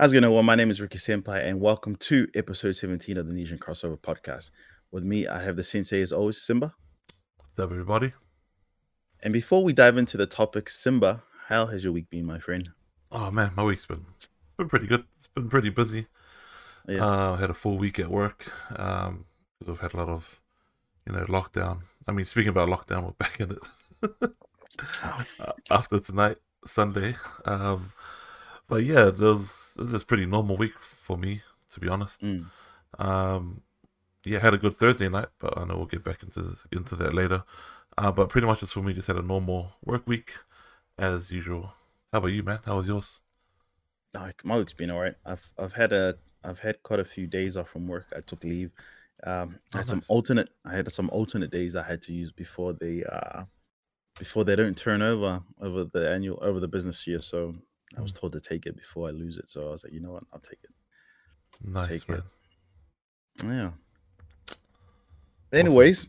How's it going? Well, my name is Ricky Senpai, and welcome to episode 17 of the Nesian Crossover Podcast. With me, I have the sensei as always, Simba. What's up, everybody? And before we dive into the topic, Simba, how has your week been, my friend? Oh man, my week's been been pretty good. It's been pretty busy. Yeah. Uh, I had a full week at work. Um, because I've had a lot of, you know, lockdown. I mean, speaking about lockdown, we're back in it Oh, uh, after tonight, Sunday. Um, but yeah, there's there's pretty normal week for me, to be honest. Mm. Um, yeah, had a good Thursday night, but I know we'll get back into into that later. Uh, but pretty much just for me, just had a normal work week as usual. How about you, man? How was yours? Like, my week's been all right. I've I've had a I've had quite a few days off from work. I took leave. Um, I Oh, had some nice. alternate. I had some alternate days I had to use before they uh before they don't turn over over the annual over the business year. So I was told to take it before I lose it. So I was like, you know what, I'll take it. Nice, Take it. man. Yeah. Anyways,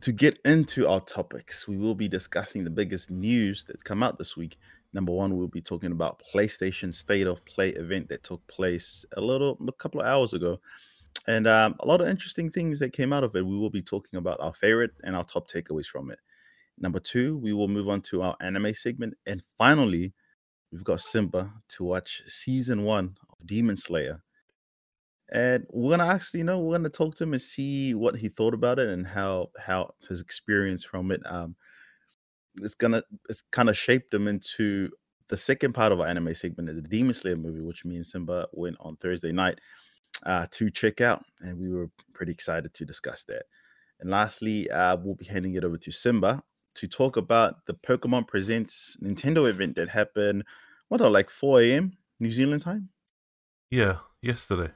to get into our topics, we will be discussing the biggest news that's come out this week. Number one, we'll be talking about PlayStation State of Play event that took place a little, a couple of hours ago, and um, a lot of interesting things that came out of it. We will be talking about our favorite and our top takeaways from it. Number two, we will move on to our anime segment, and finally, we've got Simba to watch season one of Demon Slayer and we're gonna actually, you know, we're gonna talk to him and see what he thought about it and how how his experience from it. Um, it's gonna it's kind of shaped him into the second part of our anime segment is the Demon Slayer movie, which me and Simba went on Thursday night uh, to check out, and we were pretty excited to discuss that. And lastly, uh, we'll be handing it over to Simba to talk about the Pokemon Presents Nintendo event that happened. What, uh, like 4 a.m. New Zealand time Yeah, yesterday.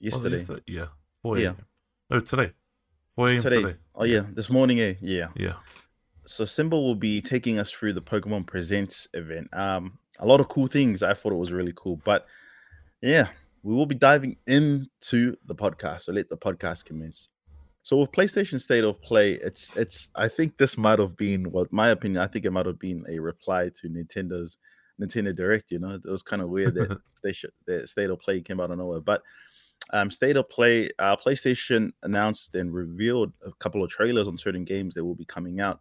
It yesterday. Yeah, 4 Yeah. a.m. No, today. 4 a.m. today. today. Oh yeah, this morning. Eh? Yeah. Yeah. So Simba will be taking us through the Pokemon Presents event. Um, a lot of cool things. I thought it was really cool. But yeah, we will be diving into the podcast. So let the podcast commence. So with PlayStation State of Play, it's it's. I think this might have been, well, my opinion. I think it might have been a reply to Nintendo's Nintendo Direct. You know, it was kind of weird that station that State of Play came out of nowhere, but um, State of Play, uh, PlayStation announced and revealed a couple of trailers on certain games that will be coming out.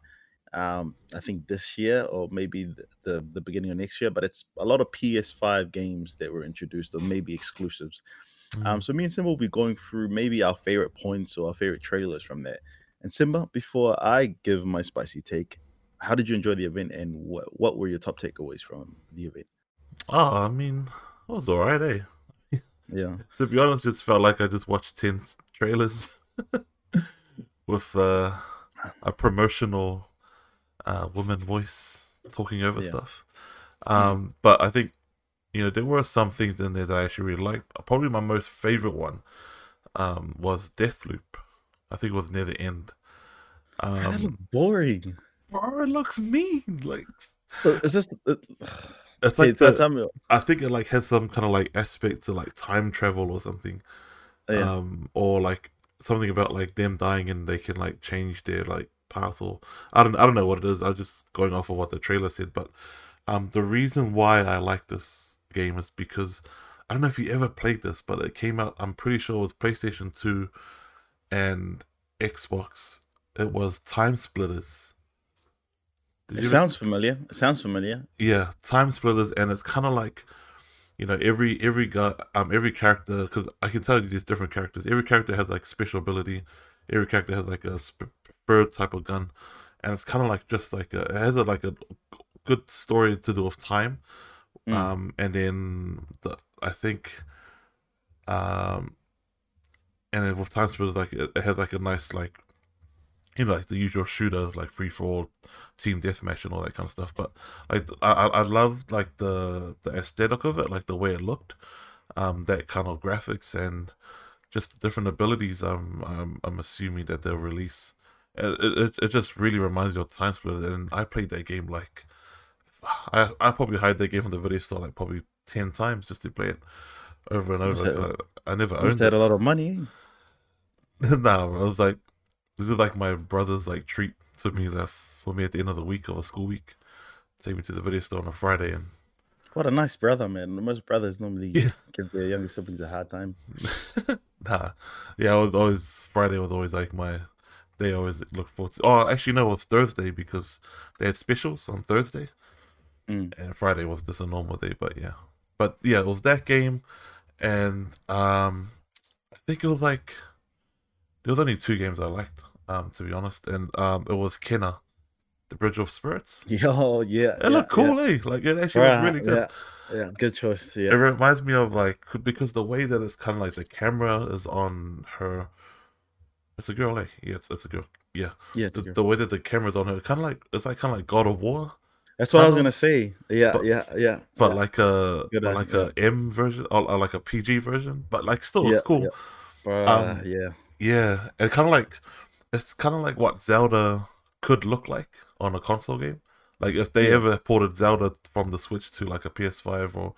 Um, I think this year or maybe the, the the beginning of next year, but it's a lot of PS5 games that were introduced or maybe exclusives. Um, Mm. so me and Simba will be going through maybe our favorite points or our favorite trailers from that. And Simba, before I give my spicy take, how did you enjoy the event and what what were your top takeaways from the event? Oh, I mean, it was alright, eh? Yeah, To be honest, just felt like I just watched 10 s- trailers with uh, a promotional uh, woman voice talking over Yeah. stuff. Um, But I think, you know, there were some things in there that I actually really liked. Probably my most favorite one um, was Deathloop. I think it was near the end. Um, looked boring. bro, it looks mean. Like, Uh, Is this? Uh, it's like tell- the- I think it like has some kind of like aspects of like time travel or something. yeah. Um or like something about like them dying and they can like change their like path or I don't I don't know what it is. I'm just going off of what the trailer said, but um the reason why I like this game is because I don't know if you ever played this, but it came out I'm pretty sure it was PlayStation 2 and Xbox. It was Time Splitters. Did It sounds familiar. It sounds familiar. yeah time splitters and it's kind of like you know every every guy um every character because i can tell you these different characters every character has like special ability every character has like a bird type of gun and it's kind of like just like a, it has a, like a good story to do with time Mm. um and then the i think um and then with time splitters like it, it has like a nice like you know like the usual shooter like free for all team deathmatch and all that kind of stuff but like I I loved like the the aesthetic of it, like the way it looked, um, that kind of graphics and just different abilities. Um, I'm I'm assuming that they'll release. It, it it just really reminds me of Time Splitters, and I played that game like I I probably hide that game from the video store like probably ten times just to play it over and over. have- I, I never owned had it. a lot of money. nah, bro, I was like, this is like my brother's like treat to me that for me at the end of the week of a school week. Take me to the video store on a Friday and What a nice brother, man. Most brothers normally Yeah. give their younger siblings a hard time. nah, yeah, I was always Friday was always like my day. I always look forward to. Oh, actually, no, it was Thursday because they had specials on Thursday, Mm. and Friday was just a normal day. But yeah, but yeah, it was that game, and um, I think it was like there was only two games I liked, um, to be honest, and um, it was Kena, the Bridge of Spirits. Yo, yeah. It yeah, looked cool, eh? Like it actually Yeah. looked really good. Yeah, yeah, good choice. Yeah, it reminds me of like because the way that it's kind of like the camera is on her. It's a girl, eh? Yeah, it's, it's a girl. Yeah, Yeah, the, the way that the camera's on her, kind of like it's like kind of like God of War, That's what I was gonna say. Yeah, but- yeah, yeah. but yeah. like a but like a M version or, or like a PG version, but like still Yeah, it's cool. yeah. Bruh, um, yeah. Yeah, and kind of like it's kind of like what Zelda could look like on a console game. Like if they ever ported Zelda from the Switch to like a PS5 or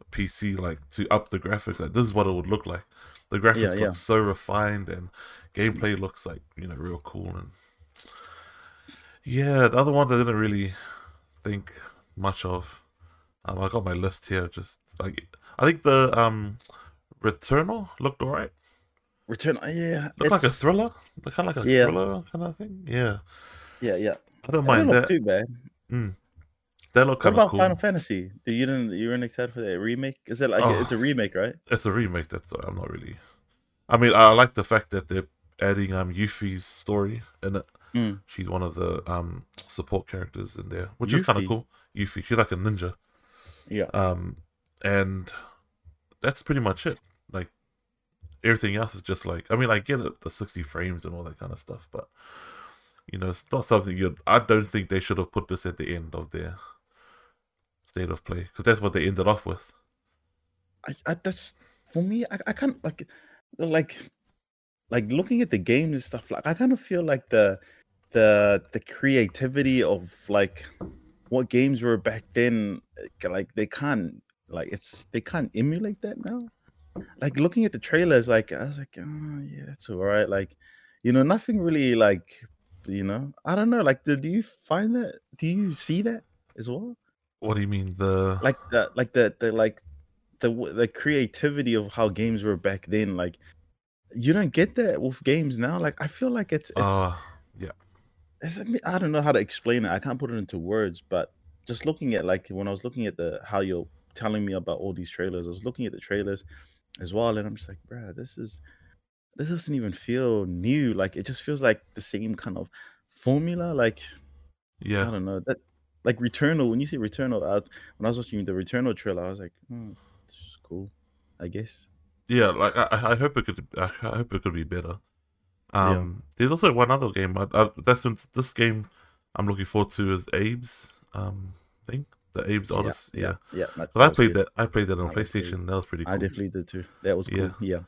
a PC, like to up the graphics, like this is what it would look like. The graphics look so refined and gameplay looks like you know real cool and yeah. The other one I didn't really think much of. Um, I got my list here. Just like I think the um Returnal looked alright. Return. uh, Yeah. Look like a thriller, kind of like a Yeah. thriller kind of thing. Yeah, Yeah, yeah. I don't mind that. too bad. Mm. That look What kind of about cool. Final Fantasy? Do you didn't you weren't excited for that remake? Is it like Oh. it's a remake, right? It's a remake. That's I'm not really. I mean, I like the fact that they're adding um Yuffie's story in it. Mm. She's one of the um support characters in there, which is kind of cool. Yuffie, she's like a ninja. Yeah. Um, and that's pretty much it. Like everything else is just like I mean, I get it, the sixty frames and all that kind of stuff, but you know, it's not something you. I don't think they should have put this at the end of their state of play because that's what they ended off with. I, I that's for me. I, I can't like like like looking at the games and stuff. Like I kind of feel like the the the creativity of like what games were back then. eh, Like they can't like it's they can't emulate that now. Like looking at the trailers, like I was like, oh yeah, that's all right. Like you know, nothing really like you know. I don't know. Like, do, do you find that? Do you see that as well? What do you mean the? like the like the the like the the creativity of how games were back then like you don't get that with games now like i feel like it's it's, uh, it's I i don't know how to explain it i can't put it into words but just looking at like when i was looking at the how you're telling me about all these trailers i was looking at the trailers as well and i'm just like bruh this is this doesn't even feel new like it just feels like the same kind of formula like yeah, I don't know that like Returnal. When you say Returnal, I, when I was watching the Returnal trailer, I was like, hmm, this is cool, I guess. yeah. Like I, I hope it could. I hope it could be better. Yeah. Um, there's also one other game. I, I, that's when, this game I'm looking forward to is Abe's um thing, the Abe's Odyssey. Yeah, yeah. that- but I played good. that. I played that on good. PlayStation. That was pretty cool. I definitely did too. That was cool. Yeah. Yeah,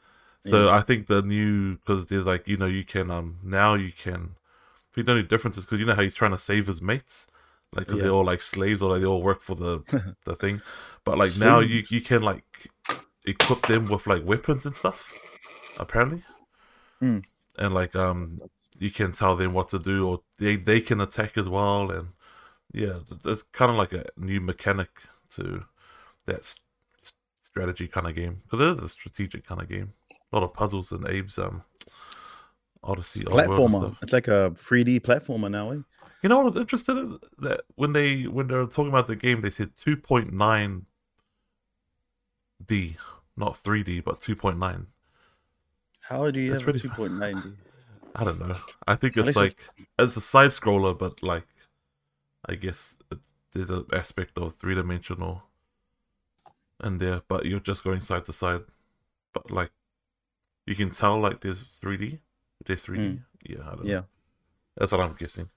So Yeah. I think the new because there's like you know you can um now you can. I think the only difference is because you know how he's trying to save his mates, like because Yeah. they're all like slaves or like they all work for the the thing, but like now you you can like equip them with like weapons and stuff, apparently, Mm. And like um you can tell them what to do or they they can attack as well and yeah it's kind of like a new mechanic to that s- s- strategy kind of game because it is a strategic kind of game a lot of puzzles in abe's um odyssey and platformer. It's like a 3D platformer now. Eh? you know what i was interested in that when they when they were talking about the game they said 2.9 d not 3d but 2.9 How do you That's have a 2.90? I don't know. I think it's like it's a side scroller, but like I guess it's, there's an aspect of three dimensional in there, but you're just going side to side. But like you can tell like there's 3D. There's 3D. Mm. Yeah, I don't know. Yeah. That's what I'm guessing.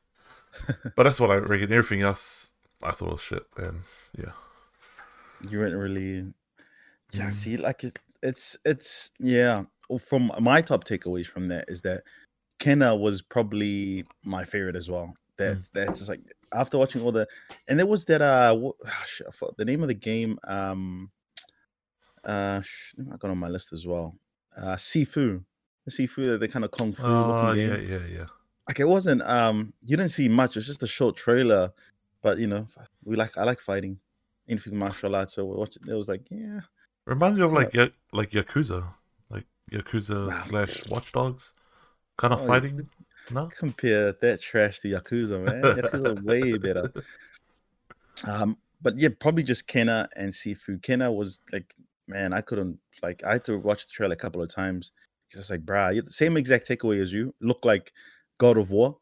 but that's what I reckon. Everything else I thought was shit, and yeah. You weren't really. Yeah, Mm. see, like it's it's it's yeah. From my top takeaways from that is that Kena was probably my favorite as well. That Mm. that's just like after watching all the and there was that uh what, ah, shit, the name of the game um uh sh- I got on my list as well uh Sifu the Sifu the kind of kung fu Oh yeah, game. yeah, yeah. like it wasn't um you didn't see much it's just a short trailer but you know we like I like fighting anything martial arts so we watch it. It was like, yeah, Reminds you of like ya- like Yakuza, Yakuza Wow. slash Watchdogs kind of Oh, fighting. No, compare that trash to Yakuza, man. Yakuza way better. Um, but yeah, probably just Kena and Sifu. Kena was like, man, I couldn't like. I had to watch the trailer a couple of times because it's like, bruh, you the same exact takeaway as you. Look like God of War,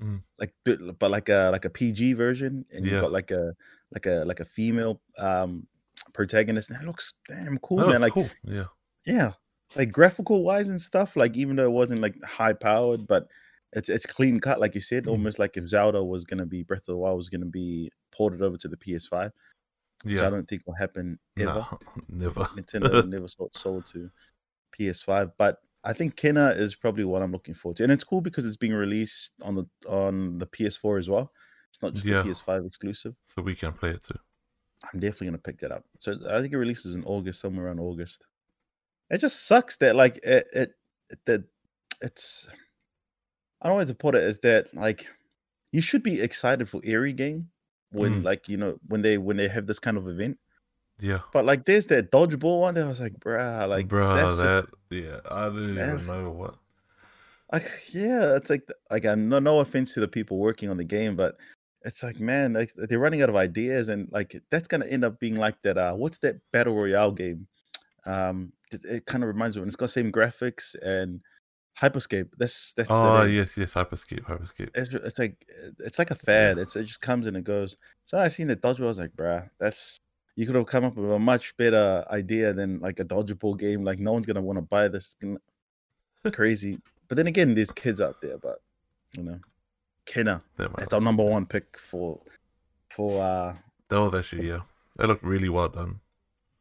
Mm. like but like a like a PG version, and Yeah. you've got like a like a like a female um protagonist. That looks damn cool, that man. Like cool. Yeah, yeah like graphical wise and stuff like even though it wasn't like high powered but it's it's clean cut like you said Mm. almost like if zelda was going to be breath of the wild was going to be ported over to the ps5 which i don't think will happen ever Nah, never. nintendo never sold, sold to ps5 but i think kena is probably what i'm looking forward to and it's cool because it's being released on the on the ps4 as well it's not just Yeah. the ps5 exclusive so we can play it too. I'm definitely gonna pick that up. So I think it releases in August, somewhere around August. It just sucks that like it, it it- that it's I don't know how to put it is that like you should be excited for every game when Mm. like you know when they when they have this kind of event. Yeah, But like there's that dodgeball one that I was like, bruh, like bro, that's that just- yeah, I don't even know what. like yeah, it's like like I no no offense to the people working on the game, but it's like man, like they're running out of ideas, and like that's gonna end up being like that. Uh, what's that battle royale game? Um, it, it kind of reminds me. Of, it's got the same graphics and Hyperscape. That's that's. Oh uh, yes, yes, Hyperscape, Hyperscape. It's, it's like it's like a fad. It's it just comes and it goes. So I seen the dodgeball. I was like, bruh, that's you could have come up with a much better idea than like a dodgeball game. Like no one's gonna want to buy this. Crazy. But then again, there's kids out there. But you know, Kena. That, That's our number one pick for for uh that was actually yeah, that looked really well done.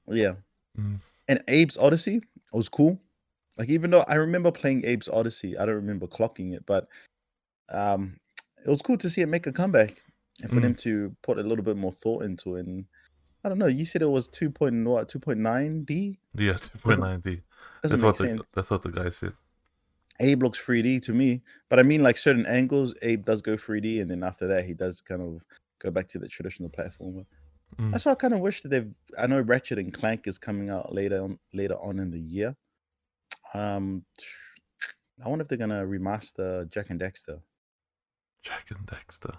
yeah. Mm. And Abe's Odyssey was cool. Like even though I remember playing Abe's Odyssey, I don't remember clocking it, but um it was cool to see it make a comeback and for Mm. them to put a little bit more thought into it. And I don't know, you said it was two point what, two point nine D? Yeah, two point nine D. That's what sense. the that's what the guy said. Abe looks 3D to me, but I mean, like certain angles, Abe does go 3D, and then after that, he does kind of go back to the traditional platformer. Mm. That's why I kind of wish that they've. I know Ratchet and Clank is coming out later on later on in the year. Um, I wonder if they're gonna remaster Jak and Daxter. Jak and Daxter.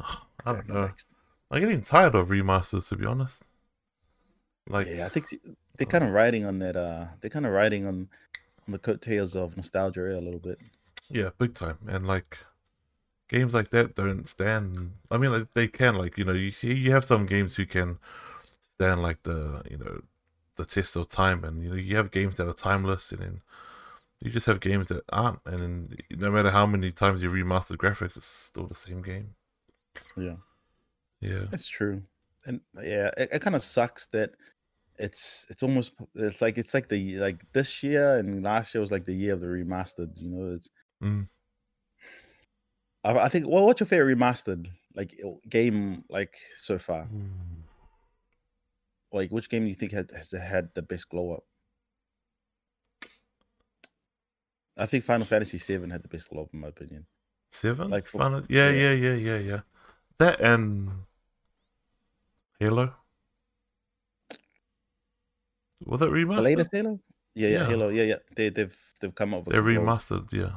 I Jack don't know. Dexter. I'm getting tired of remasters to be honest. Like yeah, I think they're kind of riding on that. Uh, they're kind of riding on on the coattails of nostalgia a little bit. Yeah, big time. And like games like that don't stand. I mean, like they can, like you know, you you have some games who can stand like the you know the test of time, and you know you have games that are timeless, and then you just have games that aren't. And then no matter how many times you remaster graphics, it's still the same game. Yeah. Yeah, That's true, and yeah, it, it kind of sucks that it's it's almost it's like it's like the like this year and last year was like the year of the remastered. You know, it's Mm. I, I think. Well, what's your favorite remastered like game like so far? Hmm. Like, which game do you think had has had the best glow up? I think Final Fantasy VII had the best glow up, in my opinion. seven. like Final- yeah, yeah. yeah, yeah, yeah, yeah. That and Halo. Was it remastered? The latest Halo, yeah, yeah, Yeah. Halo, yeah, yeah. They they've they've come up with They a glow up. remastered. Yeah.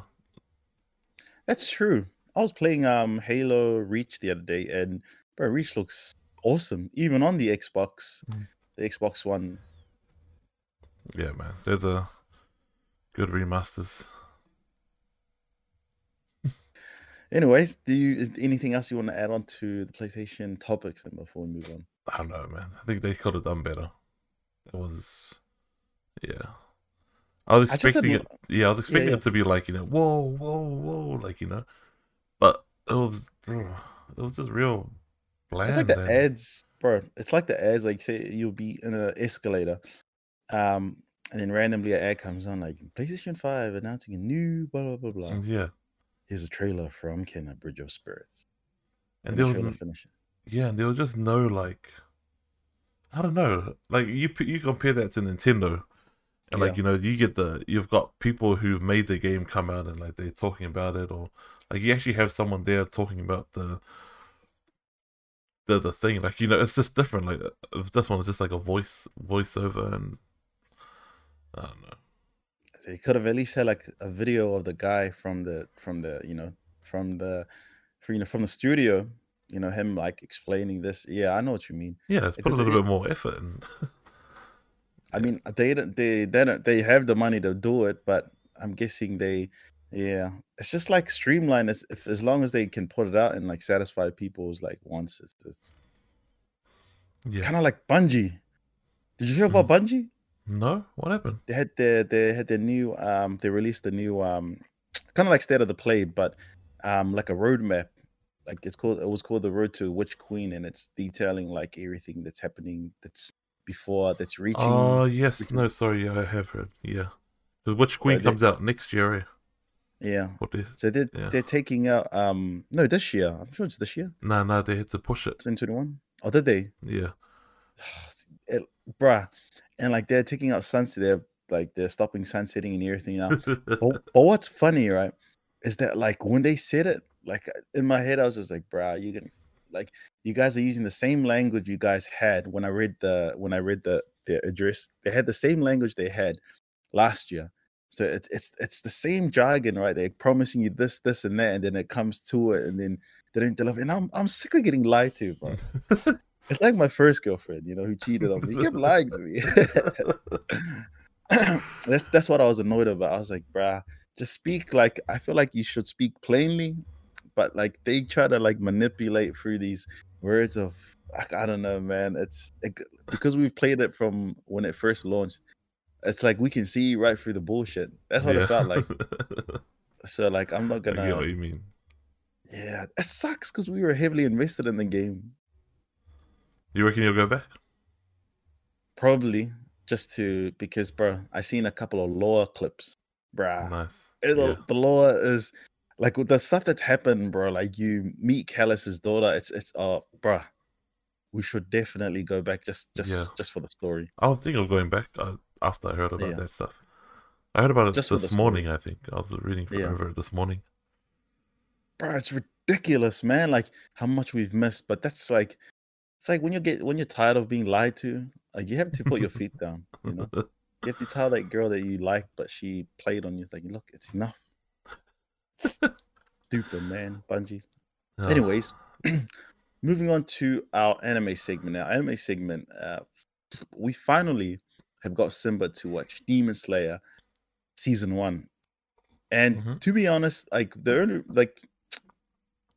That's true. I was playing um Halo Reach the other day, and bro, Reach looks awesome, even on the Xbox, Mm. the Xbox One. Yeah, man. They're the good remasters. Anyways, do you is anything else you want to add on to the PlayStation topics and before we move on? I don't know, man. I think they could have done better. It was, yeah. I was I expecting it. Yeah, I was expecting yeah. it to be like you know, whoa, whoa, whoa, like you know, it was, it was just real bland. It's like the and- ads, bro. It's like the ads. Like say you'll be in an escalator, um, and then randomly an ad comes on like PlayStation Five announcing a new blah blah blah blah. Yeah, Here's a trailer from Kena Bridge of Spirits. and the there was n- finishes. yeah, and there was just no like, I don't know, like you you compare that to Nintendo, and like you know you get the you've got people who've made the game come out and like they're talking about it, or like you actually have someone there talking about the the the thing. Like you know, it's just different. Like if this one's just like a voice voiceover, and I don't know. They could have at least had like a video of the guy from the from the you know from the for, you know from the studio. You know him like explaining this. Yeah, I know what you mean. Yeah, it's put a little it- bit more effort. And I mean, they don't- they they don't, they have the money to do it, but I'm guessing they, yeah, it's just like streamline. As if as long as they can put it out and like satisfy people's like wants, it's, it's yeah, kind of like Bungie. Did you hear about Bungie? no, what happened? They had their they had their new um they released the new um kind of like state of the play, but um like a roadmap. Like it's called it was called the Road to Witch Queen, and it's detailing like everything that's happening that's before that's reaching. Oh yes, reaching- no, sorry, yeah, I have heard. Yeah, the Witch Queen they- comes out next year. Yeah. What is? So they're Yeah. they're taking out um no this year. I'm sure it's this year, No, no, they had to push it. 2021. Oh, did they? Yeah, It, bruh. And like they're taking out sunset. They're like they're stopping sunsetting and everything now. but, but what's funny, right, is that like when they said it, like in my head, I was just like, bruh, you gonna like you guys are using the same language you guys had when I read the when I read the the address. They had the same language they had last year. So it's it's it's the same jargon, right? They're promising you this, this, and that, and then it comes to it, and then they don't deliver. And I'm I'm sick of getting lied to, bro. It's like my first girlfriend, you know, who cheated on me. Kept lying to me. that's that's what I was annoyed about. I was like, bruh, just speak like I feel like you should speak plainly, but like they try to like manipulate through these words of like, I don't know, man. It's it, because we've played it from when it first launched. It's like we can see right through the bullshit. That's what it felt like. So like I'm not gonna. I get what you mean. Yeah, it sucks because we were heavily invested in the game. You reckon you'll go back? Probably just to because, bro, I seen a couple of lore clips, bruh. Nice. It- Yeah. The lore is like with the stuff that's happened, bro. Like you meet Calus's daughter. It's it's uh, bruh. We should definitely go back just just Yeah. just for the story. I was thinking of going back uh, after I heard about Yeah. that stuff. I heard about it Just this morning. I think I was reading Yeah. over it this morning. Bro, it's ridiculous, man. Like how much we've missed. But that's like it's like when you get when you're tired of being lied to, like you have to put your feet down. You know, you have to tell that girl that you like, but she played on you. It's like, look, it's enough. Stupid man, Bungie. Oh, Anyways, moving on to our anime segment. Now, anime segment, uh, we finally have got Simba to watch Demon Slayer season one, and Mhm. to be honest, like the only like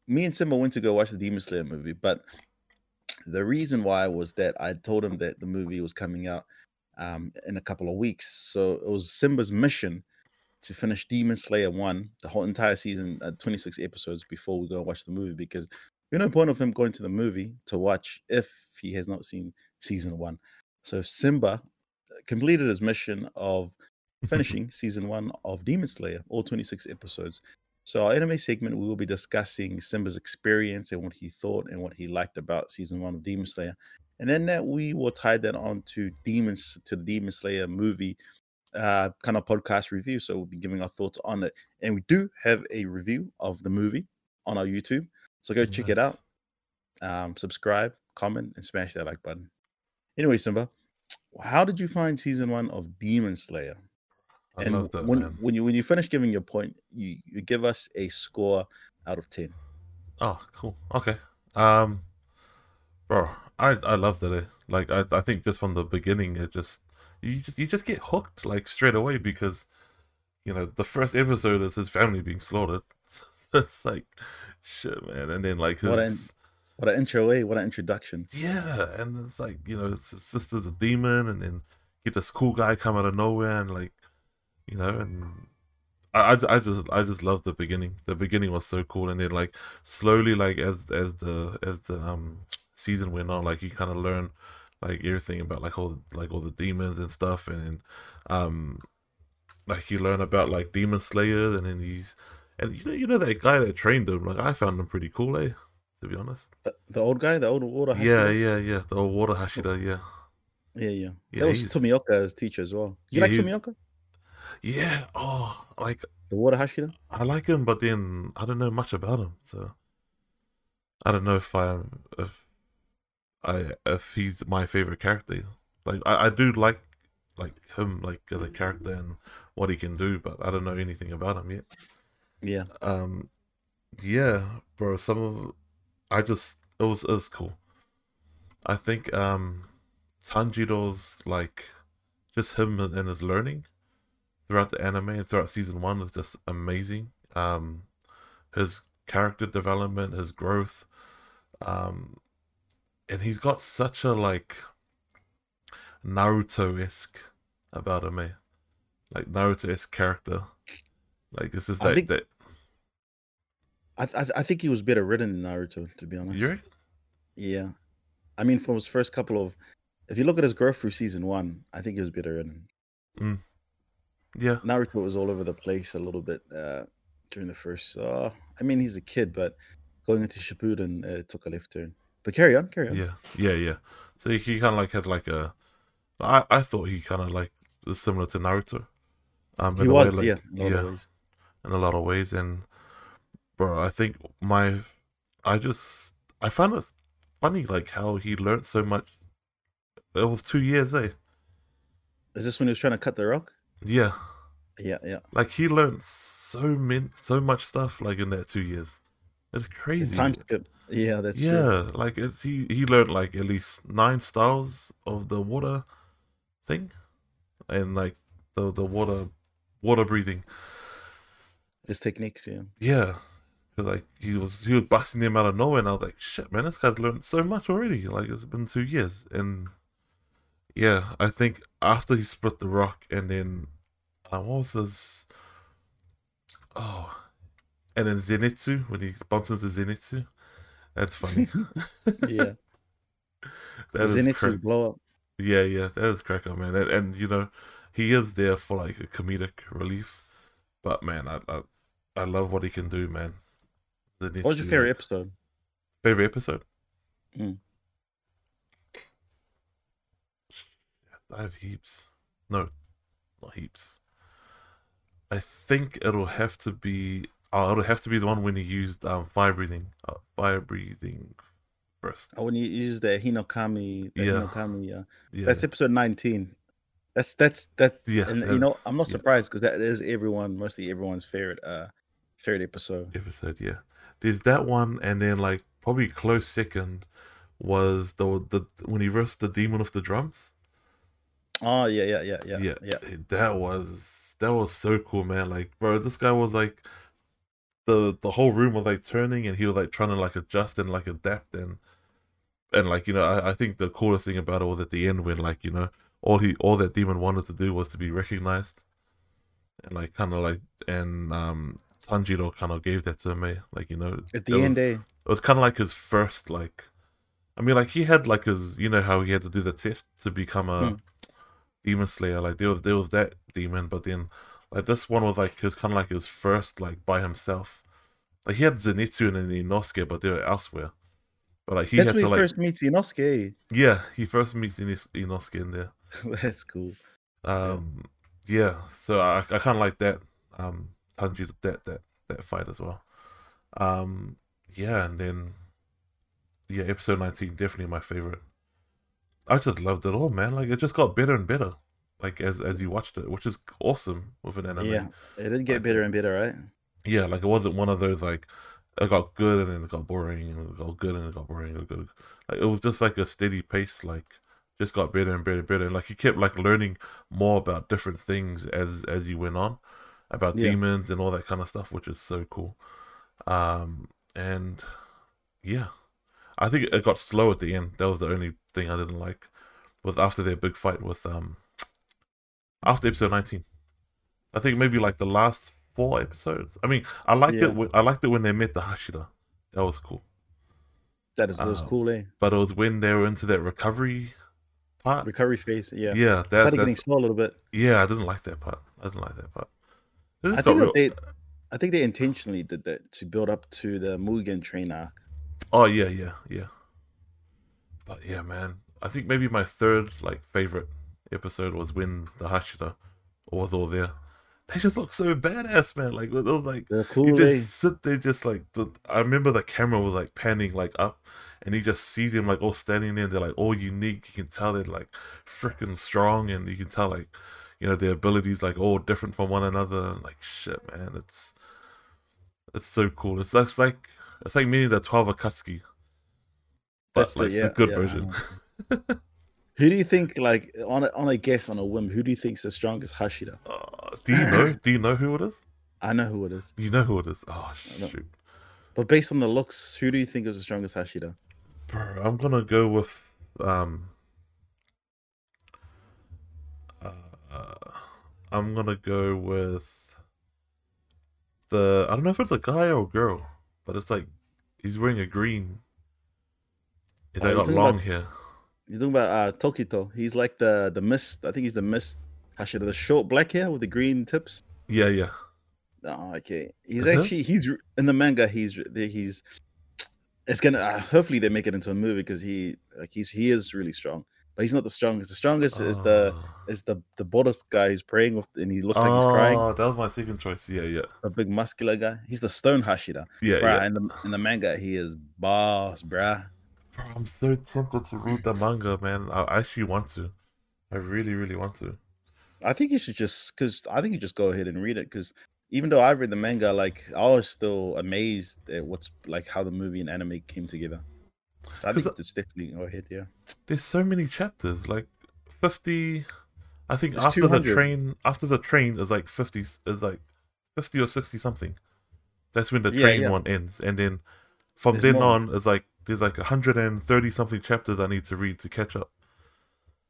me and Simba went to go watch the Demon Slayer movie, but the reason why was that I told him that the movie was coming out um, in a couple of weeks, so it was Simba's mission to finish Demon Slayer one, the whole entire season, uh, 26 episodes before we go and watch the movie because there's no point of him going to the movie to watch if he has not seen season one. So if Simba completed his mission of finishing season one of Demon Slayer, all 26 episodes. So our anime segment, we will be discussing Simba's experience and what he thought and what he liked about season one of Demon Slayer. And then that we will tie that on to Demons to the Demon Slayer movie uh kind of podcast review. So we'll be giving our thoughts on it. And we do have a review of the movie on our YouTube. So go check it out. Um, subscribe, comment, and smash that like button. Anyway, Simba, how did you find season one of Demon Slayer? I and that when man. when you when you finish giving your point, you, you give us a score out of ten. Oh, cool. Okay. Um, bro, I I loved it. eh. Like I I think just from the beginning, it just you just you just get hooked like straight away because you know the first episode is his family being slaughtered. it's like shit, man. And then like his What an- intro, eh? What an introduction. yeah, and it's like you know his sister's a demon, and then get this cool guy come out of nowhere, and like you know, and I, I, I just I just love the beginning. The beginning was so cool, and then like slowly, like as as the as the um season went on, like you kind of learn like everything about like all like all the demons and stuff, and then um like you learn about like demon slayers, and then these and you know you know that guy that trained him. Like I found him pretty cool, eh? To be honest. The, the old guy, the old water. Yeah, yeah, yeah. The old water Hashira, yeah. yeah, yeah. Yeah, that was he's- Tomioka as teacher as well. You Yeah, like he's- Tomioka, Yeah. Oh, like the water Hashira? I like him, but then I don't know much about him, so I don't know if I if I if he's my favorite character. Like I, I do like like him like as a character and what he can do, but I don't know anything about him yet. Yeah. Um, yeah, bro. Some of I just it was it was cool. I think um Tanjiro's like just him and his learning throughout the anime and throughout season one is just amazing. Um, his character development, his growth, um, and he's got such a like Naruto esque about him, eh? Like Naruto esque character. Like this is that think- that I th- I think he was better written than Naruto, to be honest. you reckon? Yeah. I mean, from his first couple of, if you look at his growth through season one, I think he was better written. Yeah, Naruto was all over the place a little bit uh, during the first. Uh, I mean, he's a kid, but going into Shippuden uh, took a left turn. But carry on, carry on. yeah, yeah, yeah. So he, he kind of like had like a. I I thought he kind of like was similar to Naruto. Um, he was, way, like- yeah, in a lot of yeah. ways. in a lot of ways. And bro, I think my, I just I found it funny like how he learned so much. It was two years, eh? Is this when he was trying to cut the rock? Yeah, Yeah, yeah. like he learned so min so much stuff like in that two years. It's crazy. time skip. Yeah, that's true. yeah, like it's he he learned like at least nine styles of the water thing, and like the the water water breathing. His techniques, yeah. Yeah, because like he was he was busting them out of nowhere, and I was like, shit, man, this guy's learned so much already. Like it's been two years, and yeah, I think after he split the rock, and then uh, what was his? Oh, and then Zenitsu when he bumps into Zenitsu, that's funny. Yeah. That is Zenitsu blow up. yeah, yeah, that is cracker, man, and, and you know, he is there for like a comedic relief, but man, I I, I love what he can do, man. What was your favorite episode? Favorite episode? Mm. I have heaps. No, not heaps. I think it'll have to be. Oh, it'll have to be the one when he used um fire breathing. Uh, fire breathing first. Oh, when you use the Hinokami, the Yeah. Hinokami, yeah. Yeah, That's episode 19. That's that's that. yeah. And you know, I'm not surprised because that is everyone, mostly everyone's favorite, uh, favorite episode. episode. Yeah, there's that one, and then like probably close second was the the when he versed the demon of the drums. Oh yeah, yeah, yeah, yeah, yeah, yeah. that was that was so cool, man. Like, bro, this guy was like the the whole room was like turning, and he was like trying to like adjust and like adapt and and like you know, I, I think the coolest thing about it was at the end when like you know all he all that demon wanted to do was to be recognized, and like kind of like and um Tanjiro kind of gave that to me, like you know At the end, was, eh? it was kind of like his first like i mean like he had like his you know how he had to do the test to become a Hmm. demon slayer like there was there was that demon but then like this one was like his kind of like his first like by himself like he had zenitsu and then inosuke but they were elsewhere but like he That's had to he like first meets Inosuke. yeah he first meets Inos- inosuke in there That's cool. um yeah so i, I kind of like that um Tanjiro that that that fight as well. Um yeah and then yeah episode 19 definitely my favorite. I just loved it all man. Like it just got better and better like as as you watched it which is awesome with an anime. Yeah, it did get Like, better and better, right? yeah like it wasn't one of those like it got good and then it got boring and it got good and it got boring and it got good. like it was just like a steady pace like just got better and better and better. And like you kept like learning more about different things as as you went on about Yeah. demons and all that kind of stuff which is so cool um and yeah i think it got slow at the end that was the only thing i didn't like was after their big fight with um after episode 19 i think maybe like the last four episodes i mean i liked Yeah. it when, i liked it when they met the hashira that was cool That is that was Uh, cool, eh? but it was when they were into that recovery part Recovery phase, yeah. yeah that's, Started getting slow a little bit. yeah i didn't like that part i didn't like that part this I think real- they, I think they intentionally did that to build up to the Mugen train arc. Oh yeah, yeah, yeah. But yeah, man. I think maybe my third like favorite episode was when the Hashira was all there. They just look so badass, man. Like it was like They're you just eh? sit there, just like the. I remember the camera was like panning like up, and he just sees them like all standing there. and They're like all unique. You can tell they're like freaking strong, and you can tell like you know their abilities like all different from one another. Like shit, man, it's it's so cool. It's, it's like it's like meeting the twelve Akatsuki. That's That's the- like the, yeah, good yeah, version. Who do you think, like on a, on a guess on a whim, who do you think's the strongest Hashira? Uh, do you know? do you know who it is? I know who it is, You know who it is? Oh shoot, but based on the looks, who do you think is the strongest Hashira? bro. I'm gonna go with um. Uh, I'm gonna go with the. I don't know if it's a guy or a girl, but it's like he's wearing a green. He's Oh, like got long about- hair. You're talking about uh, Tokito. He's like the the mist. I think he's the mist Hashira, the short black hair with the green tips. Yeah, yeah. Oh, okay. He's Is it? actually he's in the manga. He's he's. It's gonna uh, hopefully they make it into a movie because he like he's he is really strong, but he's not the strongest. The strongest is the Oh. is the the Buddhist guy who's praying with and he looks like he's crying. Oh, that was my second choice. Yeah, yeah, The big muscular guy. He's the stone Hashira. yeah, Bruh, yeah. in the in the manga, he is boss, bruh. Bro, I'm so tempted to read the manga, man. I actually want to. I really, really want to. I think you should just because I think you just go ahead and read it because even though I read the manga, like I was still amazed at what's like how the movie and anime came together. I think it's definitely go ahead, yeah. There's so many chapters, like fifty. I think There's after the train, after the train is like fifty, is like fifty or sixty something. That's when the Yeah, train yeah. one ends, and then from There's then more. on is like there's like hundred and thirty something chapters I need to read to catch up.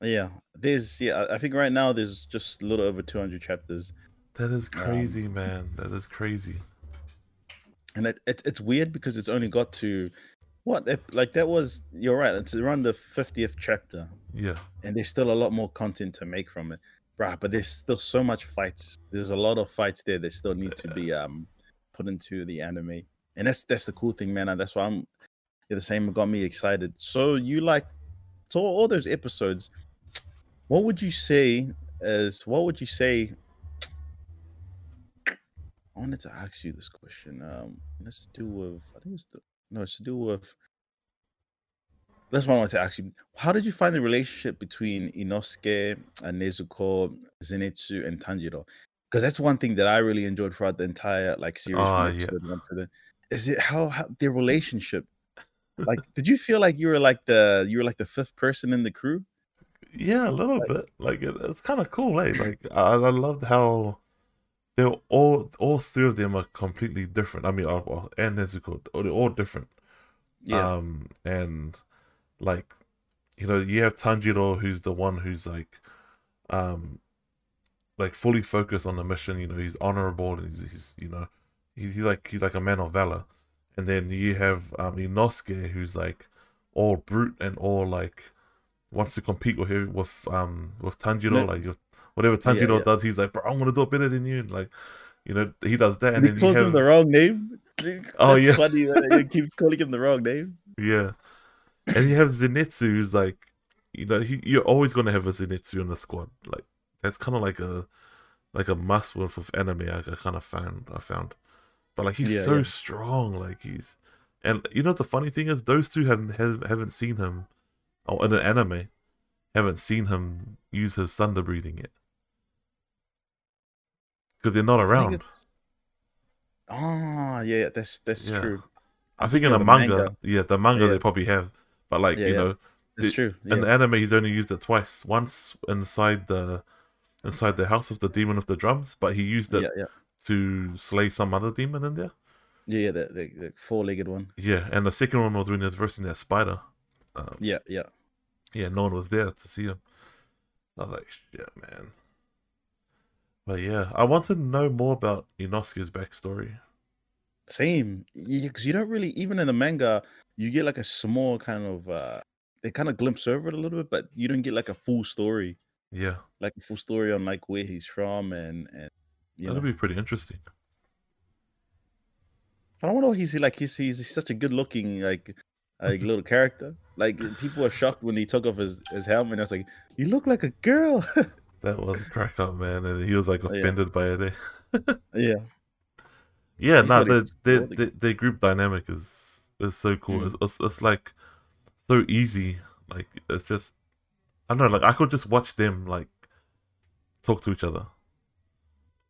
Yeah, there's yeah. I- think right now there's just a little over 200 chapters, That is Um, crazy, man. That is crazy. and it, it it's weird because it's only got to what like that was. You're right. It's around the 50th chapter, Yeah, and there's still a lot more content to make from it, bruh. But there's still so much fights. There's a lot of fights there that still need to be um put into the anime, and that's that's the cool thing, man. And that's why I'm the same got me excited. So you like so all those episodes. What would you say as what would you say? I wanted to ask you this question. Um, let's do with I think it's the, no, it's to do with. That's what I wanted to ask you. How did you find the relationship between Inosuke and Nezuko, Zenitsu, and Tanjiro? Because that's one thing that I really enjoyed throughout the entire like series. Ah, yeah. episode one to the, is it how, how their relationship? Like, did you feel like you were like the you were like the fifth person in the crew? yeah, a little Like- bit. Like it, it's kind of cool, eh? Like I, I loved how they're all all three of them are completely different. I mean, uh, well, and Nezuko, they're all different. Yeah, Um, and like, you know, you have Tanjiro, who's the one who's like, um, like fully focused on the mission. You know, he's honorable. And he's, he's you know, he's, he's like he's like a man of valor. And then you have um Inosuke, who's like all brute and all like wants to compete with him with um with Tanjiro. No. Like whatever Tanjiro yeah. does, he's like, bro, I'm gonna do it better than you. And like, you know, he does that. and And, he calls have him the wrong name. Oh, That's yeah. funny. that He keeps calling him the wrong name. Yeah. And you have Zenitsu who's like you know, he, you're always gonna have a Zenitsu in the squad. Like that's kinda like a like a must with with anime I, I kinda found I found. But like he's Yeah, so yeah. strong, like he's and you know the funny thing is those two haven't have, haven't seen him or in an anime haven't seen him use his thunder breathing yet. Because they're not around. it's- Ah, yeah, that's that's Yeah. true. I think in yeah, the the manga, manga. yeah, the manga Yeah. they probably have. But like, you know, the- true. In the anime, he's only used it twice. Once inside the inside the house of the demon of the drums, but he used it to slay some other demon in there. yeah, yeah, the, the, the four-legged one. Yeah, and the second one was when he was versing that spider. Um, Yeah, yeah. yeah, no one was there to see him. I was like, shit, man. But yeah, I want to know more about Inosuke's backstory. Same, because you don't really even in the manga you get like a small kind of uh they kind of glimpse over it a little bit, but you don't get like a full story, Yeah, like a full story on like where he's from and and know. that'll be pretty interesting. I don't know. He's like he's he's such a good-looking like like little character. Like people were shocked when he took off his his helmet. I was like, you look like a girl. That was a crack up, man, and he was like Yeah. offended by it. eh? yeah, Yeah, no, he the the the the group dynamic is is so cool. Mm. It's, it's it's like so easy. Like it's just I don't know. Like I could just watch them like talk to each other.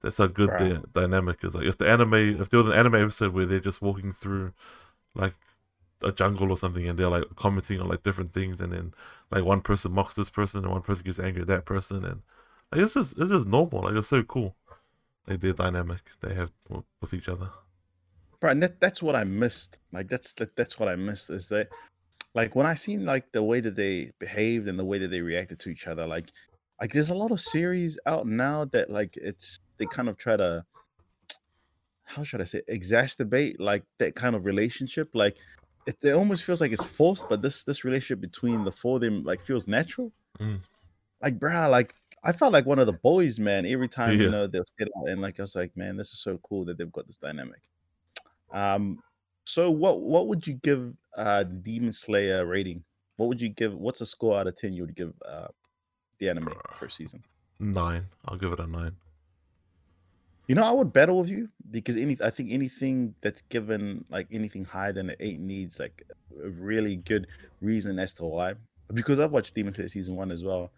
That's how good Right. the dynamic is. Like if the anime, if there was an anime episode where they're just walking through like a jungle or something, and they're like commenting on like different things, and then like one person mocks this person, and one person gets angry at that person, and like it's just it's just normal. Like it's so cool. Like their dynamic they have with each other. Bro, and that, that's what I missed. Like that's that, that's what I missed is that like when I seen like the way that they behaved and the way that they reacted to each other, like like there's a lot of series out now that like it's they kind of try to how should I say exacerbate like that kind of relationship. Like it, it almost feels like it's forced, but this this relationship between the four of them like feels natural. Mm. Like, bruh, like I felt like one of the boys, man. Every time Yeah. you know they'll sit out and like I was like, man, this is so cool that they've got this dynamic. Um, so what what would you give uh Demon Slayer rating? What would you give? What's a score out of ten you would give uh the anime first season? Nine. I'll give it a nine. You know, I would battle with you because any I think anything that's given like anything higher than an eight needs like a really good reason as to why. Because I've watched Demon Slayer season one as well,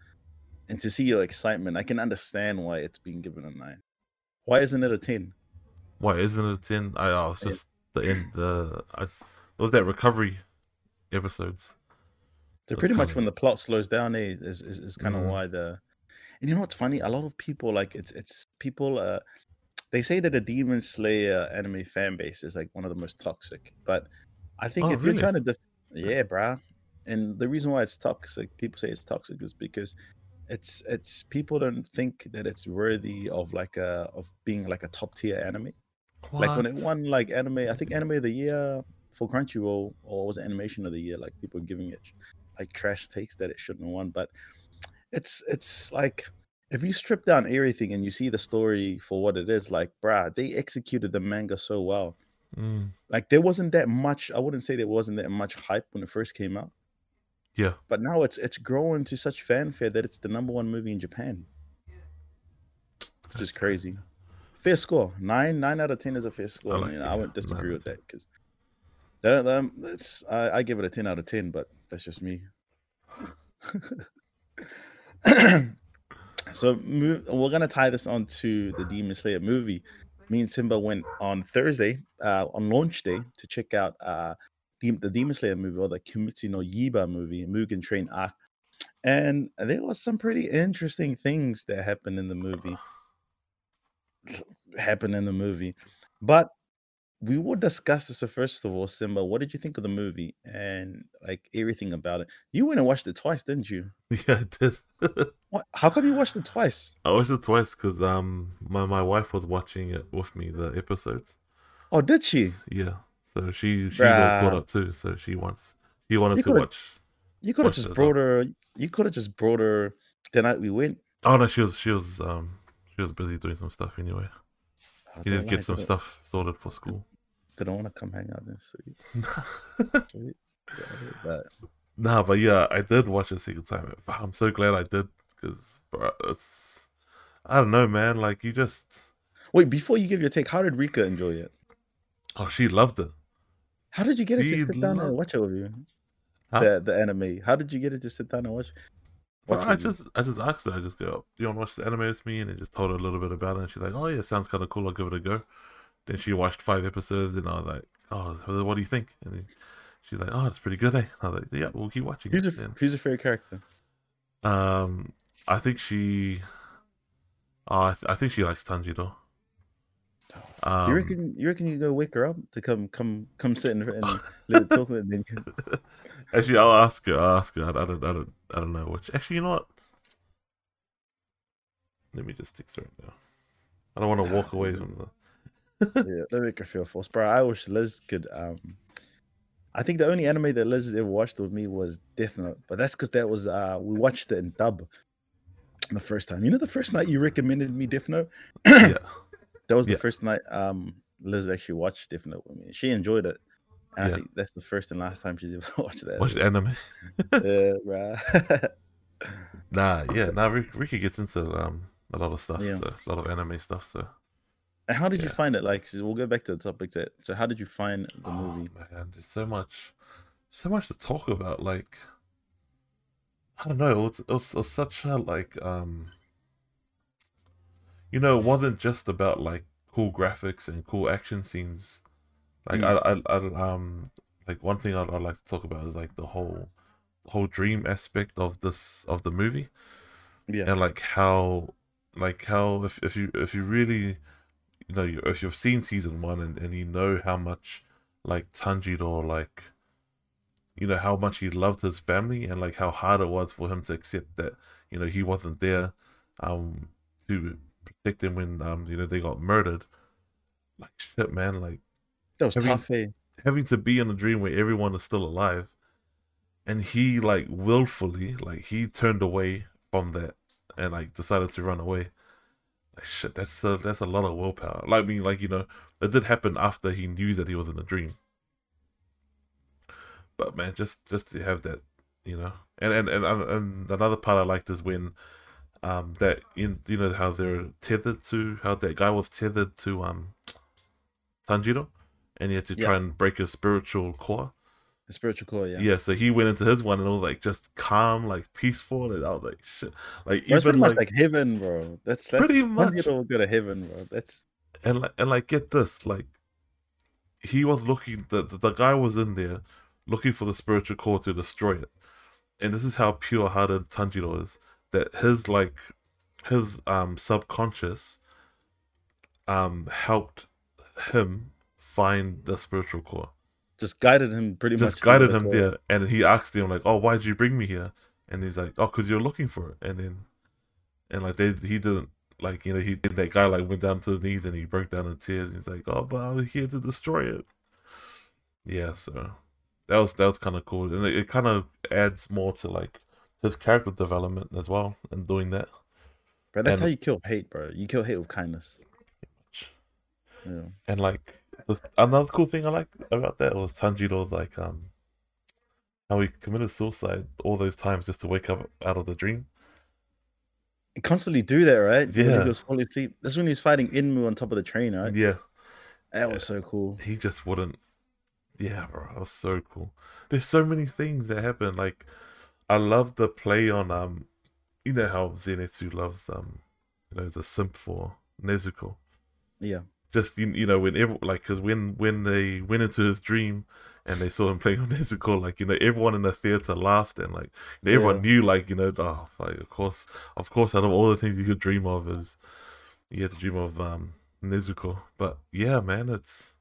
and to see your excitement, I can understand why it's being given a nine. Why isn't it a ten? Why isn't it a ten? I oh, it's Yeah. just the end. The I was that recovery episodes. So pretty much when the plot slows down, eh, is is, is kind of Mhm. why the. And you know what's funny? A lot of people like it's it's people. Uh, they say that the Demon Slayer anime fan base is like one of the most toxic, but I think Oh, if you're trying to, def- yeah, bruh. And the reason why it's toxic, people say it's toxic, is because it's it's people don't think that it's worthy of like a of being like a top tier anime. Like when it won like anime, I think anime of the year for Crunchyroll or was it animation of the year? Like people giving it like trash takes that it shouldn't have won. But it's it's like if you strip down everything and you see the story for what it is, like bruh, they executed the manga so well. Mm, Like there wasn't that much. I wouldn't say there wasn't that much hype when it first came out, yeah. but now it's it's grown to such fanfare that it's the number one movie in Japan, which is That's crazy. Fair score. Nine nine out of ten is a fair score. I, like mean, it, I yeah. wouldn't disagree with that because that, um, that's I, I give it a ten out of ten, but that's just me. so move, we're gonna tie this on to the Demon Slayer movie. Me and Simba went on Thursday uh, on launch day to check out uh, the, Demon Slayer movie or the Kimetsu no Yaiba movie, Mugen Train Arc. And there was some pretty interesting things that happened in the movie. Happened in the movie, but we will discuss this. So first of all, Simba, what did you think of the movie and like everything about it? You went and watched it twice, didn't you? Yeah, I did. What? How come you watched it twice? I watched it twice because um my, my wife was watching it with me the episodes. Oh, did she? Yeah. So she she's all caught up too. So she wants she wanted You to watch. You could have just brought her. You could have just brought her the night we went. Oh no, she was she was um she was busy doing some stuff anyway. Oh, She did don't get some stuff sorted for school. Didn't want to come hang out then. Sweet, sweet. So, but nah, but yeah, I did watch it a second time. I'm so glad I did because it's I don't know, man. Like you just wait, before you give your take, how did Rika enjoy it? oh she loved it. How did you get it to sit down and watch it with you? Huh? The the anime. How did you get it to sit down and watch? Watch I with you? just I just asked her. I just go, "You want to watch the anime with me?" And I just told her a little bit about it. And she's like, "Oh yeah, sounds kind of cool. I'll give it a go." Then she watched five episodes, and I was like, "Oh, what do you think?" And then she's like, "Oh, it's pretty good, eh?" I was like, "Yeah, we'll keep watching." Who's it." your who's your favorite character? um, I think she, uh, I, th- I think she likes Tanjiro. Um, you reckon you reckon you go wake her up to come come come sit in and let it talk and then Actually, I'll ask her. I'll ask her. I, I don't. I don't. I don't know which. Actually, you know what? Let me just text her right now. I don't want to walk away from the. yeah, that make her feel forced, bro. I wish Liz could. um I think the only anime that Liz ever watched with me was Death Note, but that's because that was uh we watched it in dub the first time. You know, the first night you recommended me Death Note, yeah. that was the Yeah. first night um Liz actually watched Death Note with me. She enjoyed it, and I think that's the first and last time she's ever watched that. Watch the anime. yeah, bruh. Nah, yeah, nah. Ricky gets into um a lot of stuff, Yeah. so, a lot of anime stuff. So and how did you find it? Like, we'll go back to the topic. That so, how did you find the oh, movie? man, there's so much, so much to talk about. Like, I don't know. It was, it was, it was such a like, um, you know, it wasn't just about like cool graphics and cool action scenes. Like, Mm. I, I, I, um, like one thing I'd, I'd like to talk about is like the whole, whole dream aspect of this of the movie Yeah. and like how like how if, if you if you really you know if you've seen season one and, and you know how much like Tanjiro like you know how much he loved his family and like how hard it was for him to accept that you know he wasn't there um to them when um you know they got murdered. Like shit man like That was mean- tough, eh? having to be in a dream where everyone is still alive and he like willfully like he turned away from that and like decided to run away. Like shit that's a, that's a lot of willpower. Like I mean like you know it did happen after he knew that he was in a dream. But man just just to have that you know and and and, and another part i liked is when um that in you know how they're tethered to how that guy was tethered to um tanjiro and he had to Yeah. try and break his spiritual core The spiritual core, yeah. yeah. so he went into his one and it was like just calm like peaceful and i was like shit like even like, like heaven, bro. That's that's Pretty much. people go to heaven, bro. That's and like and like get this like he was looking the, the guy was in there looking for the spiritual core to destroy it and this is how pure-hearted tanjiro is that his like his um subconscious um helped him find the spiritual core. Just guided him pretty much. just guided him there and he asked him like oh why did you bring me here? And he's like oh because you're looking for it. And then and like they he didn't like you know he that guy like went down to his knees and he broke down in tears. And he's like oh but i was here to destroy it. Yeah so that was that was kind of cool. And it, it kind of adds more to like his character development as well and doing that Bro, that's and- how you kill hate, bro. You kill hate with kindness. Yeah. and like the, another cool thing i like about that was tanjiro's like um how he committed suicide all those times just to wake up out of the dream You constantly do that, right? When Yeah. he goes falling asleep. That's when he's fighting Enmu on top of the train, right? yeah That was so cool. he just wouldn't yeah bro that was so cool there's so many things that happen like i love the play on um you know how zenitsu loves um you know the simp for nezuko Yeah. just you, you know whenever like because when when they went into his dream and they saw him playing on Nezuko, like you know everyone in the theater laughed and like you know, everyone Yeah. knew like you know oh like, of course of course out of all the things you could dream of is you had to dream of um Nezuko but yeah man it's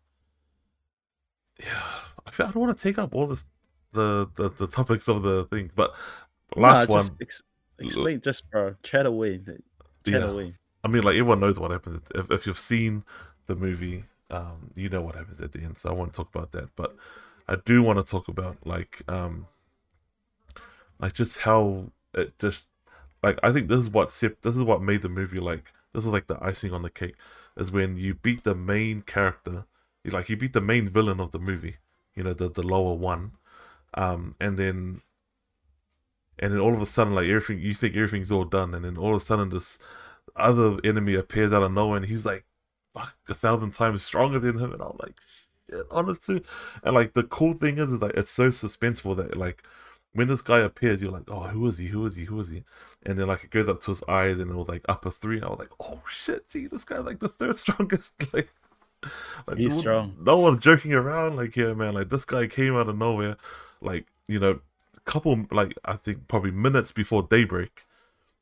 yeah I feel I don't want to take up all this the the, the topics of the thing but last Nah, one ex- explain, just bro, chat away. Chat Yeah. away. I mean, like everyone knows what happens if if you've seen the movie, um, you know what happens at the end. So I won't talk about that, but I do want to talk about like um, like just how it just like I think this is what sep- this is what made the movie like this was like the icing on the cake is when you beat the main character, like you beat the main villain of the movie, you know the the lower one, um, and then and then all of a sudden like everything you think everything's all done, and then all of a sudden this other enemy appears out of nowhere and he's like fuck a thousand times stronger than him. And I'm like shit honestly. And like the cool thing is, is like it's so suspenseful that like when this guy appears you're like oh who is he? Who is he? Who is he? And then like it goes up to his eyes and it was like upper three and I was like oh shit gee this guy like the third strongest. Like, like He's no- strong. no one's joking around like yeah man like this guy came out of nowhere like you know a couple like I think probably minutes before daybreak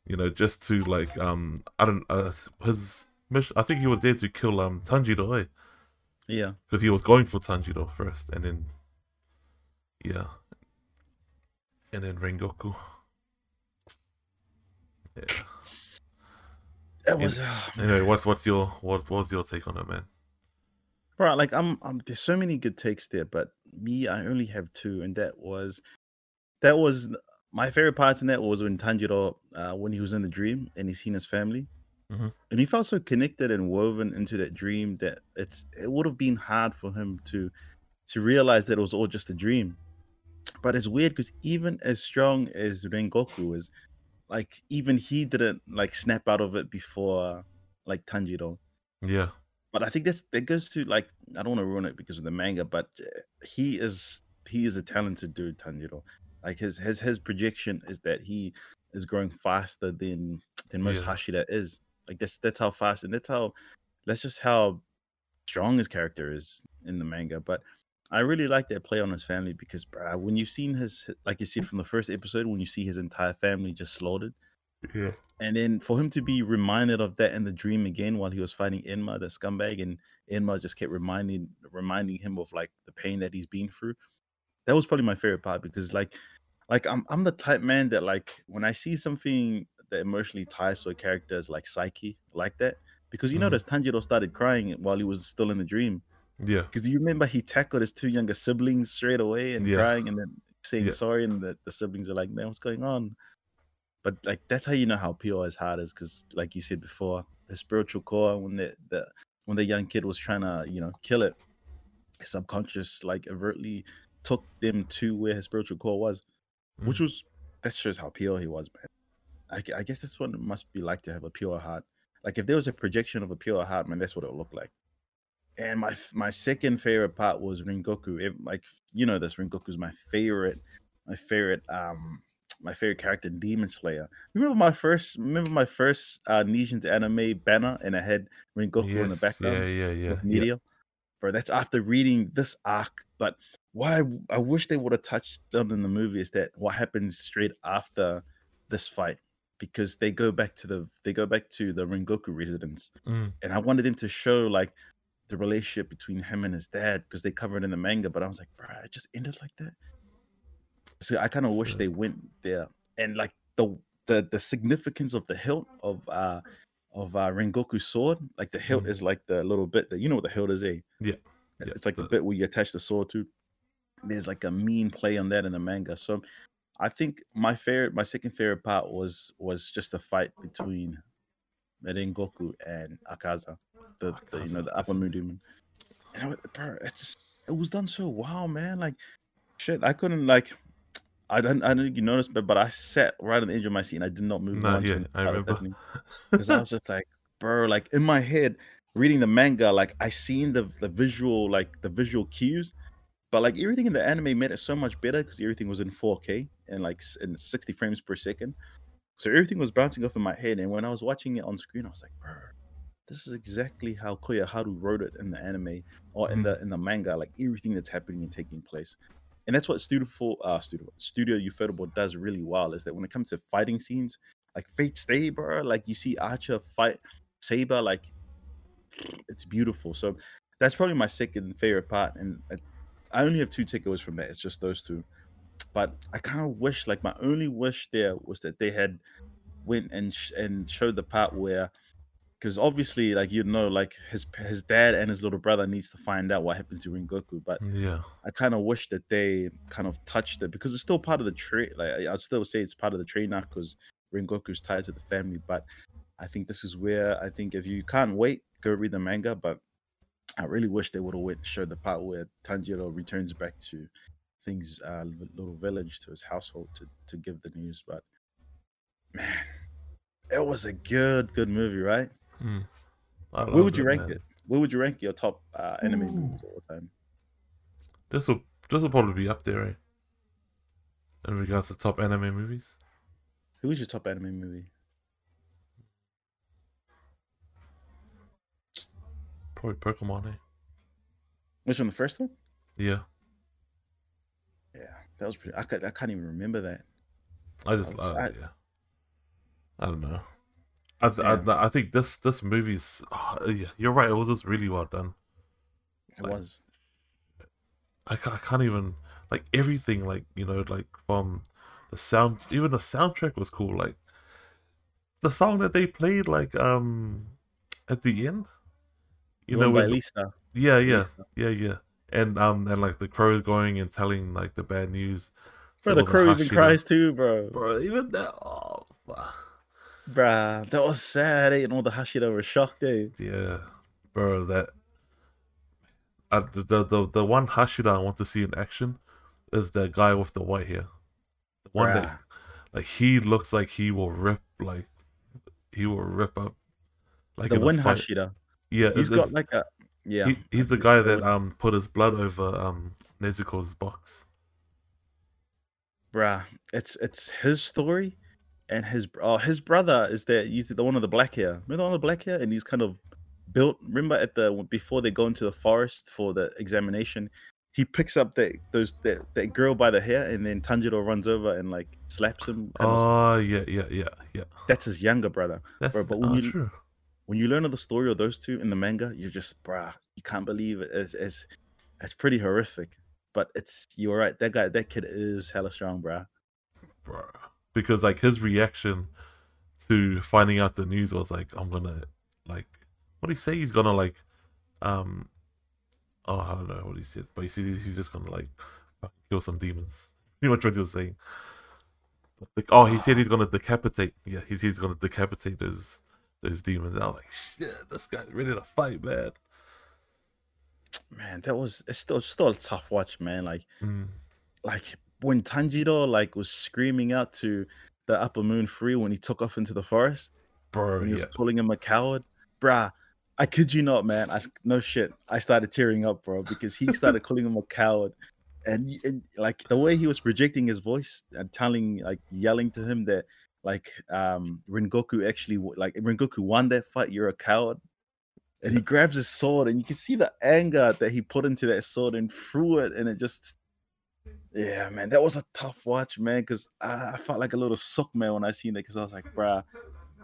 you know, just to like um I don't uh his mission. I think he was there to kill um Tanjiro, eh? Yeah. Because he was going for Tanjiro first, and then yeah, and then Rengoku. Yeah. That was uh, Anyway, what's what's your what what's your take on it, man? right Like I'm, I'm. There's so many good takes there, but me, I only have two, and that was, that was my favorite part in that was when Tanjiro, uh, when he was in the dream and he seen his family, Mhm. and he felt so connected and woven into that dream that it's it would have been hard for him to to realize that it was all just a dream. But it's weird because even as strong as Rengoku is, like even he didn't like snap out of it before like Tanjiro. Yeah, But I think that's that goes to like I don't want to ruin it because of the manga, but uh, he is he is a talented dude, Tanjiro. Like his his his projection is that he is growing faster than than most Yeah. Hashira is. Like that's that's how fast and that's how that's just how strong his character is in the manga. But I really like that play on his family because bruh, when you've seen his like you see from the first episode when you see his entire family just slaughtered Yeah. and then for him to be reminded of that in the dream again while he was fighting Enmu, the scumbag, and Enmu just kept reminding reminding him of like the pain that he's been through. That was probably my favorite part because like like I'm I'm the type man that like when I see something that emotionally ties to a character as like Psyche like that. Because you Mhm. notice Tanjiro started crying while he was still in the dream. Yeah. Because you remember he tackled his two younger siblings straight away and Yeah. crying and then saying Yeah. sorry, and the, the siblings are like, "Man, what's going on?" But like that's how you know how pure his heart is, because like you said before, the spiritual core when the, the when the young kid was trying to you know kill it, his subconscious like overtly took them to where his spiritual core was, which was that shows how pure he was, man. I, I guess that's what it must be like to have a pure heart. Like if there was a projection of a pure heart, man, that's what it would look like. And my my second favorite part was Rengoku. It, like you know, this Rengoku is my favorite, my favorite, um, my favorite character, Demon Slayer. Remember my first, remember my first uh, Nijin's anime banner, and I had Rengoku in the Yes, background Yeah, yeah, yeah. Media, yeah. Bro, that's after reading this arc. But what I I wish they would have touched on in the movie is that what happens straight after this fight, because they go back to the they go back to the Rengoku residence, Mm. and I wanted them to show like the relationship between him and his dad because they covered in the manga. But I was like, bro, it just ended like that. So I kind of wish Yeah. they went there and like the the the significance of the hilt of uh of uh Rengoku's sword, like the hilt Mm. is like the little bit that you know what the hilt is, eh? Yeah, yeah, It's like the bit where you attach the sword to. There's like a mean play on that in the manga. So I think my favorite, my second favorite part was was just the fight between Rengoku and Akaza, the, the you know the upper moon demon. And I, was- bro, it's just, it was done so wow, man. Like shit, I couldn't like. I don't, I didn't think you noticed, but but I sat right on the edge of my seat. and I did not move. Nah, once yeah, when it I remember. because I was just like, bro, like in my head, reading the manga, like I seen the the visual, like the visual cues, but like everything in the anime made it so much better because everything was in 4K and like in 60 frames per second. So everything was bouncing off in my head, and when I was watching it on screen, I was like, bro, this is exactly how Koyoharu wrote it in the anime or in Mhm. the in the manga, like everything that's happening and taking place. And that's what Studio uh, Studio Studio Ufotable does really well is that when it comes to fighting scenes, like Fate bro, like you see Archer fight Saber, like it's beautiful. So that's probably my second favorite part, and I, I only have two takeaways from that. It's just those two. But I kind of wish, like, my only wish there was that they had went and sh- and showed the part where, because obviously, like you know, like his his dad and his little brother needs to find out what happens to Rengoku, but Yeah. I kind of wish that they kind of touched it because it's still part of the trade. Like I'd still say it's part of the trade now because Rengoku's tied to the family. But I think this is where I think if you can't wait, go read the manga. But I really wish they would have went showed the part where Tanjiro returns back to things uh, little village to his household to to give the news. But man, it was a good good movie, right? Mm. I Where would loved you rank man. it? Where would you rank your top uh, anime Ooh. movies all the time? This will this will probably be up there, eh? In regards to top anime movies. Who is your top anime movie? Probably Pokemon, eh? Which one? The first one? Yeah. Yeah, that was pretty. I, could, I can't even remember that. I just I was- uh, I- yeah. I don't know. I, th- I I think this this movie's oh, yeah you're right it was just really well done. It Like- was. I can't, I can't even like everything like you know like from the sound even the soundtrack was cool like the song that they played like um at the end you The know one by Lisa. yeah yeah Lisa. yeah yeah and um and like the crow is going and telling like the bad news Bro, the crow even cries too, bro. bro even that oh fuck. Bruh, that was sad. Eh? And all the Hashira were shocked. Eh? yeah bro that uh, the, the the the one Hashira I want to see in action is the guy with the white hair the one that Like he looks like he will rip like he will rip up like the a one. Hashira. Yeah, he's got like a. Yeah. he, he's the the- guy that um put his blood over um Nezuko's box. bruh, it's it's his story, and his oh his brother is that he's the one of the black hair. Remember the one with the black hair, and he's kind of built. Remember at the before they go into the forest for the examination, he picks up that those that, that girl by the hair, and then Tanjiro runs over and like slaps him. of- Oh yeah, yeah, yeah, yeah. that's his younger brother. That's Bro, but when oh, you- true. When you learn of the story of those two in the manga, you're just bruh, you can't believe it. It's it's, it's pretty horrific. But it's you're right. That guy, that kid is hella strong, bruh. Bruh. Because like his reaction to finding out the news was like, I'm gonna like what did he say? He's gonna like um oh I don't know what he said, but he said he's he's just gonna like kill some demons. Pretty much what he was saying. The, oh, he said he's gonna decapitate. Yeah, he said he's gonna decapitate those those demons. I was like, shit, this guy's ready to fight, man. Man, that was it's still still a tough watch, man. Like Mm. like when Tanjiro like was screaming out to the Upper Moon Free when he took off into the forest Bro, he was yeah. calling him a coward, bruh. I kid you not, man. I no shit. I started tearing up, bro, because he started calling him a coward, and, and like the way he was projecting his voice and telling, like yelling to him that like um Rengoku actually like Rengoku won that fight. You're a coward, and he grabs his sword, and you can see the anger that he put into that sword and threw it, and it just. Yeah, man, that was a tough watch, man. Because I, I felt like a little suck, man, when I seen it. Because I was like, bruh,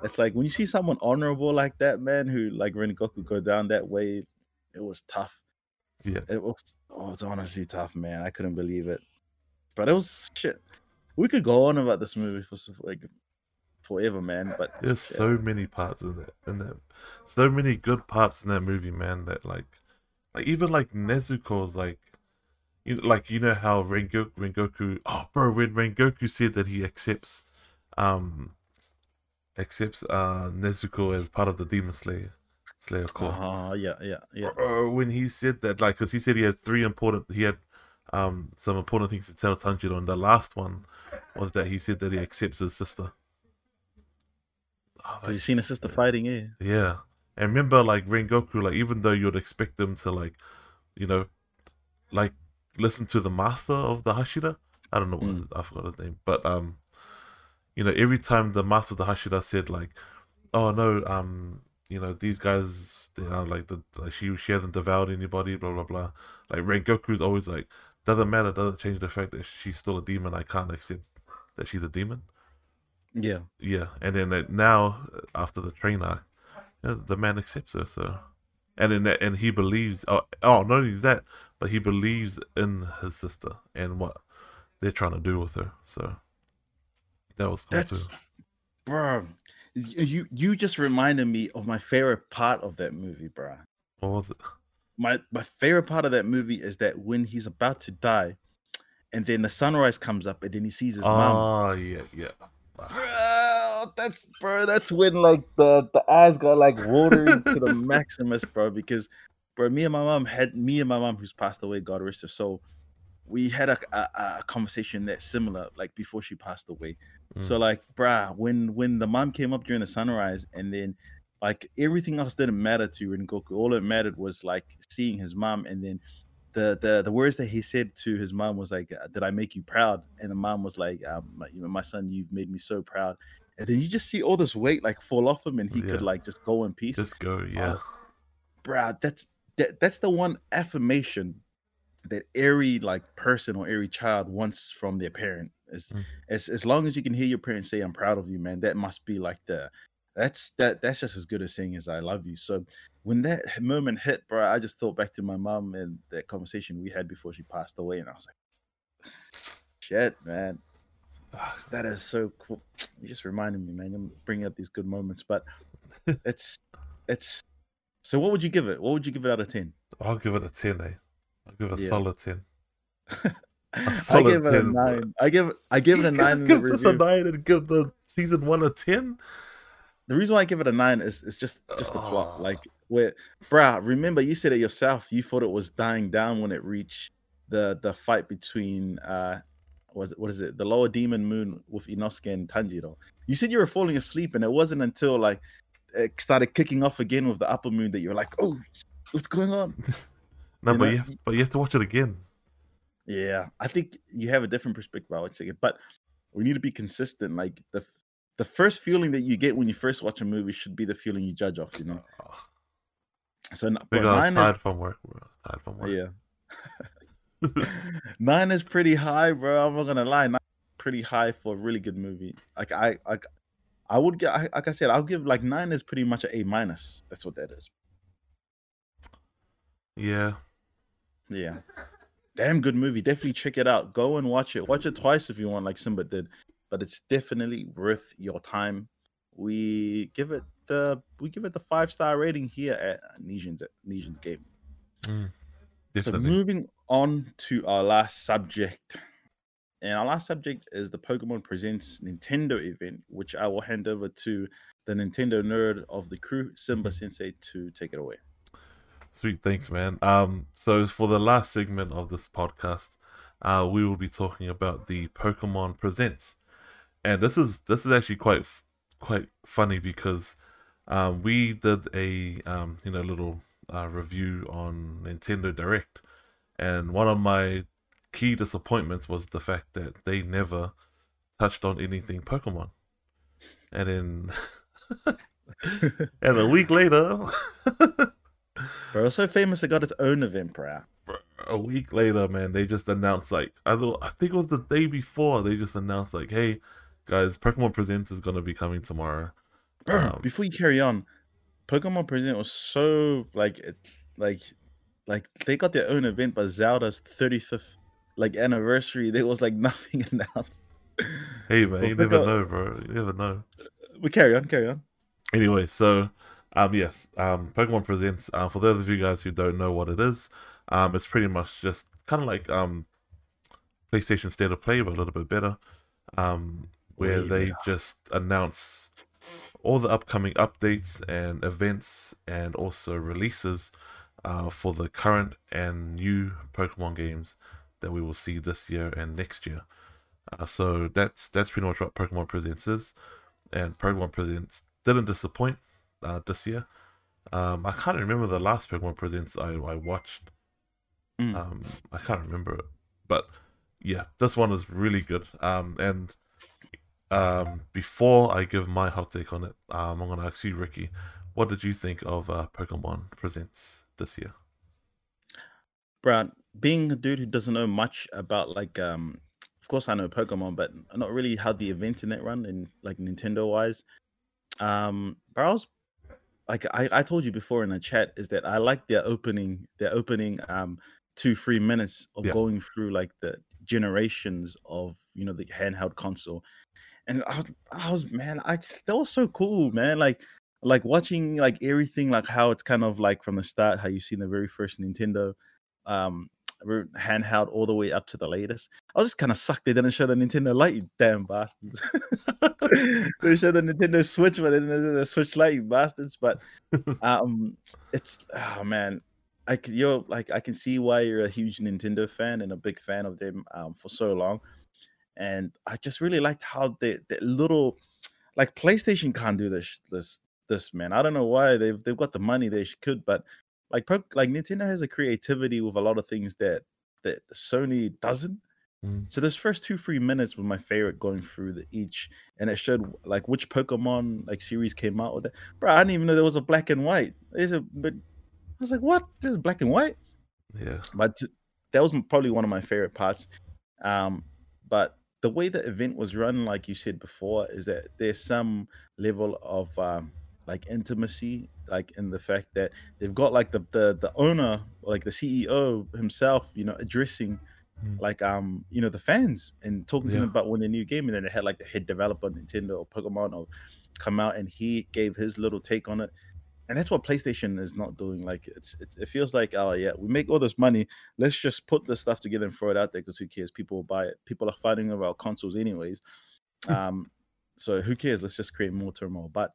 it's like when you see someone honorable like that, man, who like Rengoku go down that way, it was tough. Yeah. It was oh, it's honestly tough, man. I couldn't believe it. But it was shit. We could go on about this movie for like forever, man. But There's shit. so many parts in that in that so many good parts in that movie, man, that like like even like Nezuko's like you know, like you know how Rengoku Rengoku oh bro when Rengoku said that he accepts um accepts uh Nezuko as part of the Demon Slayer Slayer Corps. uh yeah, yeah, yeah. Uh, when he said that, like, because he said he had three important, he had um some important things to tell Tanjiro, and the last one was that he said that he accepts his sister. Oh, you seen a sister fighting, yeah. yeah, and remember, like Rengoku, like even though you'd expect them to, like, you know, like listen to the master of the Hashira. I don't know what Mm. his- I forgot his name, but um, you know, every time the master of the Hashira said like, "Oh no, um, you know, these guys, they are like the like she she hasn't devoured anybody, blah blah blah." Like Rengoku's always like, "Doesn't matter, doesn't change the fact that she's still a demon. I can't accept that she's a demon." Yeah. Yeah, and then that now after the train arc, you know, the man accepts her. So, and then and he believes. Oh, oh, not only that, but he believes in his sister and what they're trying to do with her. So that was cool That's too. bro. You you just reminded me of my favorite part of that movie, bro. What was it? my my favorite part of that movie is that when he's about to die, and then the sunrise comes up, and then he sees his mom. Oh yeah, yeah. Bro, that's bro. That's when like the the eyes got like watering to the maximus, bro. Because bro, me and my mom had me and my mom who's passed away, God rest her soul. We had a, a, a conversation that's similar, like before she passed away. So like, bruh, when when the mom came up during the sunrise, and then like everything else didn't matter to Rengoku. All it mattered was like seeing his mom, and then the the the words that he said to his mom was like, uh, "Did I make you proud?" And the mom was like, um, my- "You know, my son, you've made me so proud." And then you just see all this weight like fall off him, and he could like just go in peace. Just go, yeah. bruh, that's that, that's the one affirmation that every like person or every child wants from their parent. Is Mm. as as long as you can hear your parents say, "I'm proud of you, man," that must be like the that's that that's just as good as saying as I love you. So when that moment hit, bro, I just thought back to my mom and that conversation we had before she passed away, and I was like, shit, man. That is so cool. You just reminded me, man. I'm bringing up these good moments, but it's it's. So, what would you give it? What would you give it out of ten? I'll give it a ten, eh? I'll give it a Yeah. solid ten. I solid give it a 10, bro. nine. I give I give it a nine. Give this a nine and give the season one a ten. the reason why I give it a nine is it's just just the plot. Oh. Like where, bruh, remember you said it yourself. You thought it was dying down when it reached the the fight between uh was it, what is it the lower demon moon with Inosuke and Tanjiro. You said you were falling asleep, and it wasn't until like Uh, started kicking off again with the upper moon that you're like, oh, what's going on? No, You but know, you have, but you have to watch it again. Yeah, I think you have a different perspective, Alex. But we need to be consistent. Like the the first feeling that you get when you first watch a movie should be the feeling you judge off. You know. So because I was tired from work. I was tired from work. Yeah. nine is pretty high, bro. I'm not gonna lie. Nine pretty high for a really good movie. Like I, I, I would get. Like I said, I'll give like nine is pretty much an A minus. That's what that is. Yeah. Yeah. Damn good movie. Definitely check it out. Go and watch it. Watch it twice if you want, like Simba did. But it's definitely worth your time. We give it the we give it the five star rating here at Nesian's Nesian's game. Mm, so moving on to our last subject. And our last subject is the Pokemon Presents Nintendo event, which I will hand over to the Nintendo nerd of the crew, Simba Sensei, to take it away. Sweet, thanks, man. Um, so for the last segment of this podcast, uh, we will be talking about the Pokemon Presents, and this is this is actually quite quite funny because um, we did a um, you know little uh, review on Nintendo Direct, and one of my key disappointments was the fact that they never touched on anything Pokemon, and then and a week later. bro, so famous it got its own event, bro. A week later, man, they just announced like I thought I think it was the day before they just announced like, hey, guys, Pokemon Presents is gonna be coming tomorrow. Bro, um, before you carry on, Pokemon Present was so like it's like like they got their own event, but Zelda's 35th like anniversary, there was like nothing announced. Hey man, you never know, bro. You never know. We carry on, carry on. Anyway, so um yes, um Pokemon Presents, um for those of you guys who don't know what it is, um it's pretty much just kinda like um PlayStation State of Play but a little bit better. Um where they just announce all the upcoming updates and events and also releases uh, for the current and new Pokemon games that we will see this year and next year. Uh, so that's that's pretty much what Pokemon Presents is, and Pokemon Presents didn't disappoint uh, this year. Um, I can't remember the last Pokemon Presents I, I watched. Mm. Um, I can't remember it, but yeah, this one is really good. Um, and um, before I give my hot take on it, um, I'm gonna ask you, Ricky, what did you think of uh, Pokemon Presents this year? Brad, being a dude who doesn't know much about like, um, of course I know Pokemon, but not really how the events in it run in like Nintendo wise. Um, but I was like, I, I told you before in the chat is that I like their opening, their opening, um, two three minutes of yeah. going through like the generations of you know the handheld console and I was, I was man, I that was so cool, man. Like like watching like everything, like how it's kind of like from the start, how you've seen the very first Nintendo um handheld all the way up to the latest. I was just kind of sucked they didn't show the Nintendo Lite, you damn bastards. they showed the Nintendo Switch, but they didn't show the Switch Lite, you bastards. But um it's oh man. I you're like I can see why you're a huge Nintendo fan and a big fan of them um, for so long and I just really liked how the the little like PlayStation can't do this this this man. I don't know why they've they've got the money they could, but like like Nintendo has a creativity with a lot of things that that Sony doesn't. Mm. So those first two three minutes was my favorite going through the each, and it showed like which Pokemon like series came out with it. Bro, I didn't even know there was a black and white. There's a but I was like, what? There's black and white. Yeah, but that was probably one of my favorite parts. Um, but the way the event was run, like you said before, is that there's some level of um, like intimacy, like in the fact that they've got like the the the owner, like the CEO himself, you know, addressing mm. like um you know the fans and talking to them about when the new game, and then they had like the head developer Nintendo or Pokemon or come out and he gave his little take on it and that's what PlayStation is not doing. Like it's, it's, it feels like oh yeah, we make all this money. Let's just put this stuff together and throw it out there because who cares? People will buy it. People are fighting over our consoles anyways. Hmm. um, so who cares? Let's just create more turmoil. But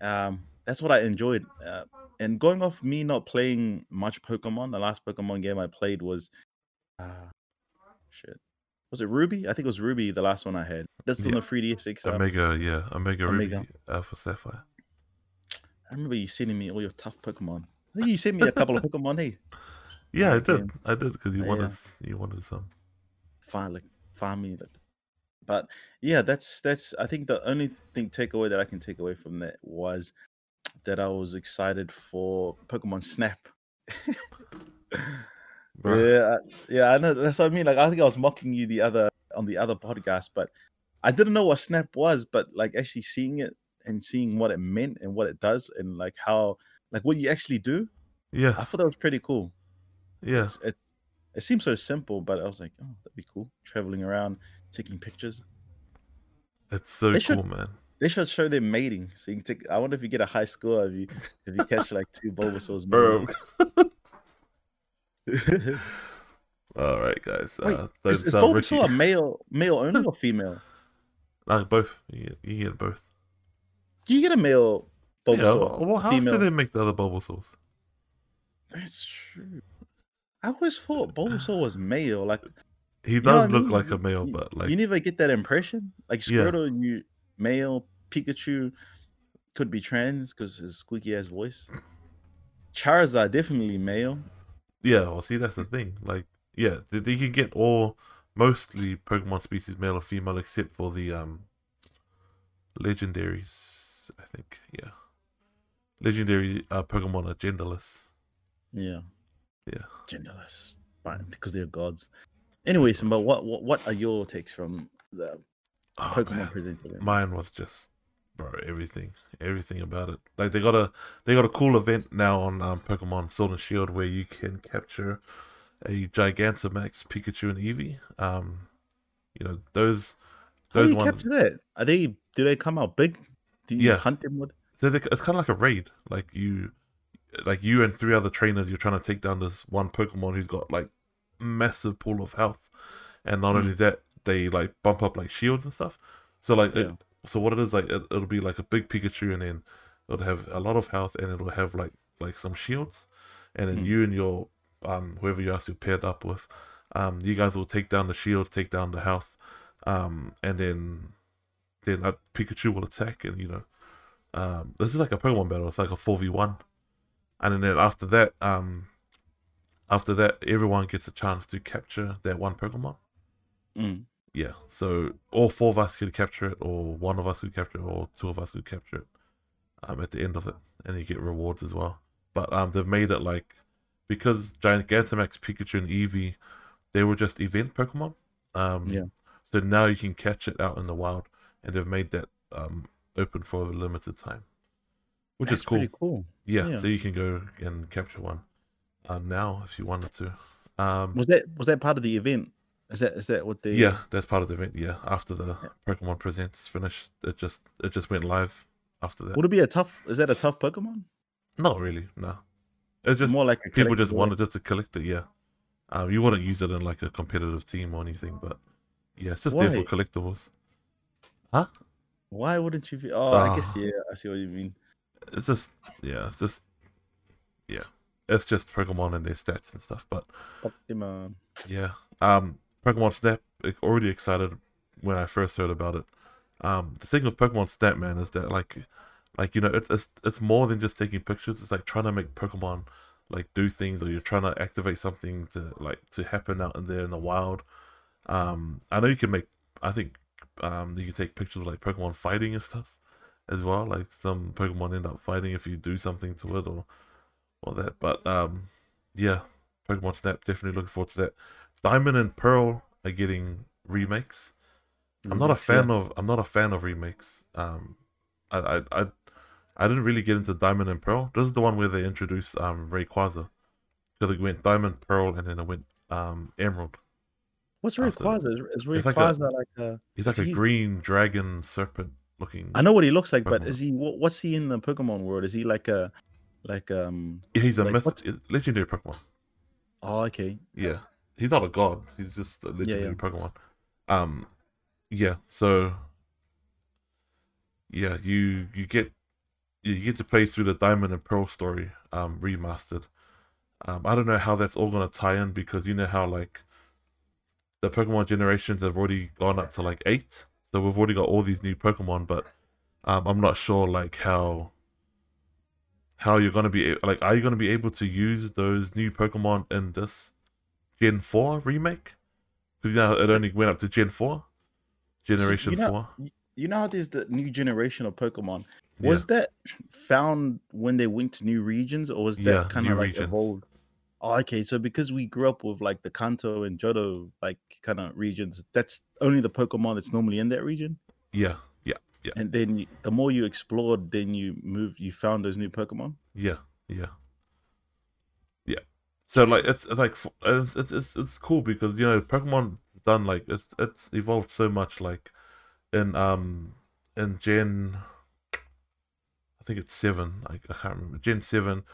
um, that's what I enjoyed. Uh, and going off me not playing much Pokemon, the last Pokemon game I played was uh, shit. Was it Ruby? I think it was Ruby, the last one I had. That's yeah. on the 3DS XL. Omega, yeah, Omega, Omega. Ruby Alpha Sapphire. I remember you sending me all your tough Pokemon. I think you sent me a couple of Pokemon, hey? Yeah, I did. I did because you wanted yeah. you wanted some. farming. Like, but yeah, that's that's. I think the only thing takeaway that I can take away from that was that I was excited for Pokemon Snap. Yeah, I- yeah, I know. That's what I mean. Like, I think I was mocking you the other on the other podcast, but I didn't know what Snap was. But like, actually seeing it and seeing what it meant and what it does and like how like what you actually do, Yeah, I thought that was pretty cool. yeah. It's, it it seems so simple, but I was like, oh, that'd be cool. Traveling around, taking pictures. It's so They should- cool, man. They should show them mating, so you can take. I wonder if you get a high score if you if you catch like two Bulbasaur's. Bro. All right, guys. Wait, uh, is, those is uh, Bulbasaur a male male only or female? like both. You get, you get both. Do you get a male Yeah, Bulbasaur? well, how female? do they make the other Bulbasaurs? That's true. I always thought Bulbasaur was male. Like He does what I look mean? like a male, but like you never get that impression. Like Yeah. Squirtle, you male. Pikachu could be trans because his squeaky ass voice. Charizard definitely male. Yeah, well, see, that's the thing. Like, yeah, they, they can get all mostly Pokemon species, male or female, except for the um legendaries. I think, yeah, legendary uh, Pokemon are genderless. Yeah. Yeah. Genderless. But because they're gods. Anyway, Simba, what, what what are your takes from the Oh, Pokemon man. presented? Mine was just, bro, everything, everything about it. Like they got a they got a cool event now on um, Pokemon Sword and Shield where you can capture a Gigantamax, Pikachu, and Eevee. Um, you know those How do those you ones. capture that? Are they do they come out big? Do you Yeah. hunt them with? So they, it's kind of like a raid. Like you, like you and three other trainers, you're trying to take down this one Pokemon who's got like massive pool of health, and not Mm. only that, they like bump up like shields and stuff. So like, it, Yeah. So what it is like, it, it'll be like a big Pikachu, and then it'll have a lot of health, and it'll have like like some shields, and then Mm. you and your um whoever you else you're paired up with, um, you guys will take down the shields, take down the health, um, and then then uh, Pikachu will attack, and you know um, this is like a Pokemon battle. It's like a four v one, and then after that, um, after that, everyone gets a chance to capture that one Pokemon. Mm. Yeah, so all four of us could capture it, or one of us could capture it, or two of us could capture it. Um, at the end of it, and you get rewards as well. But um, they've made it like because Giant Gigantamax, Pikachu, and Eevee, they were just event Pokemon. Um, Yeah. So now you can catch it out in the wild, and they've made that um open for a limited time, which That's is cool. cool. Yeah, Yeah. so you can go and capture one um, now if you wanted to. Um, Was that was that part of the event? Is that is that what the yeah, that's part of the event. Yeah, after the Yeah. Pokemon Presents finished, it just it just went live after that. Would it be a tough? Is that a tough Pokemon? Not really, no. It's just more like people just wanted just to collect it. Yeah, um, you wouldn't use it in like a competitive team or anything, but yeah, it's just there for collectibles. Huh? Why wouldn't you? Be, oh, I guess Ah. yeah. I see what you mean. It's just yeah, it's just yeah, it's just Pokemon and their stats and stuff. But Pokemon. Yeah. Um, Pokemon Snap. Already excited when I first heard about it. Um, the thing with Pokemon Snap, man, is that like, like you know, it's it's it's more than just taking pictures. It's like trying to make Pokemon like do things, or you're trying to activate something to like to happen out in there in the wild. Um, I know you can make. I think um, you can take pictures of like Pokemon fighting and stuff as well. Like some Pokemon end up fighting if you do something to it or or that. But um, yeah, Pokemon Snap. Definitely looking forward to that. Diamond and Pearl are getting remakes. I'm not a Remakes, yeah. fan of I'm not a fan of remakes. Um, I I I, I didn't really get into Diamond and Pearl. This is the one where they introduced um Rayquaza. Because it went Diamond, Pearl, and then it went um Emerald. What's Rayquaza? Is, is It's like a- like a? He's like a He's- green dragon serpent looking. I know what he looks like, but is he? What, what's he in the Pokemon world? Is he like a, like um? Yeah, he's a like, myth, legendary Pokemon. Oh, okay. Yeah, he's not a god. He's just a legendary yeah. Pokemon. Um, yeah. So, yeah, you you get you get to play through the Diamond and Pearl story, um, remastered. Um, I don't know how that's all gonna tie in because you know how like the Pokemon generations have already gone up to like eight, so we've already got all these new Pokemon, but um, I'm not sure like how how you're gonna be like are you gonna be able to use those new Pokemon in this Gen 4 remake? because you know it only went up to Gen Four, Generation you know, Four. You know how there's the new generation of Pokemon. Was yeah. that found when they went to new regions, or was that yeah, kind of like regions. evolved? Oh, okay. So because we grew up with like the Kanto and Johto like kind of regions, that's only the Pokemon that's normally in that region. Yeah, yeah, yeah. And then you, the more you explored, then you moved, you found those new Pokemon. Yeah, yeah. So like it's, it's like it's, it's it's cool because you know Pokemon done like it's it's evolved so much like in um in Gen I think it's seven. I, I can't remember. Gen seven,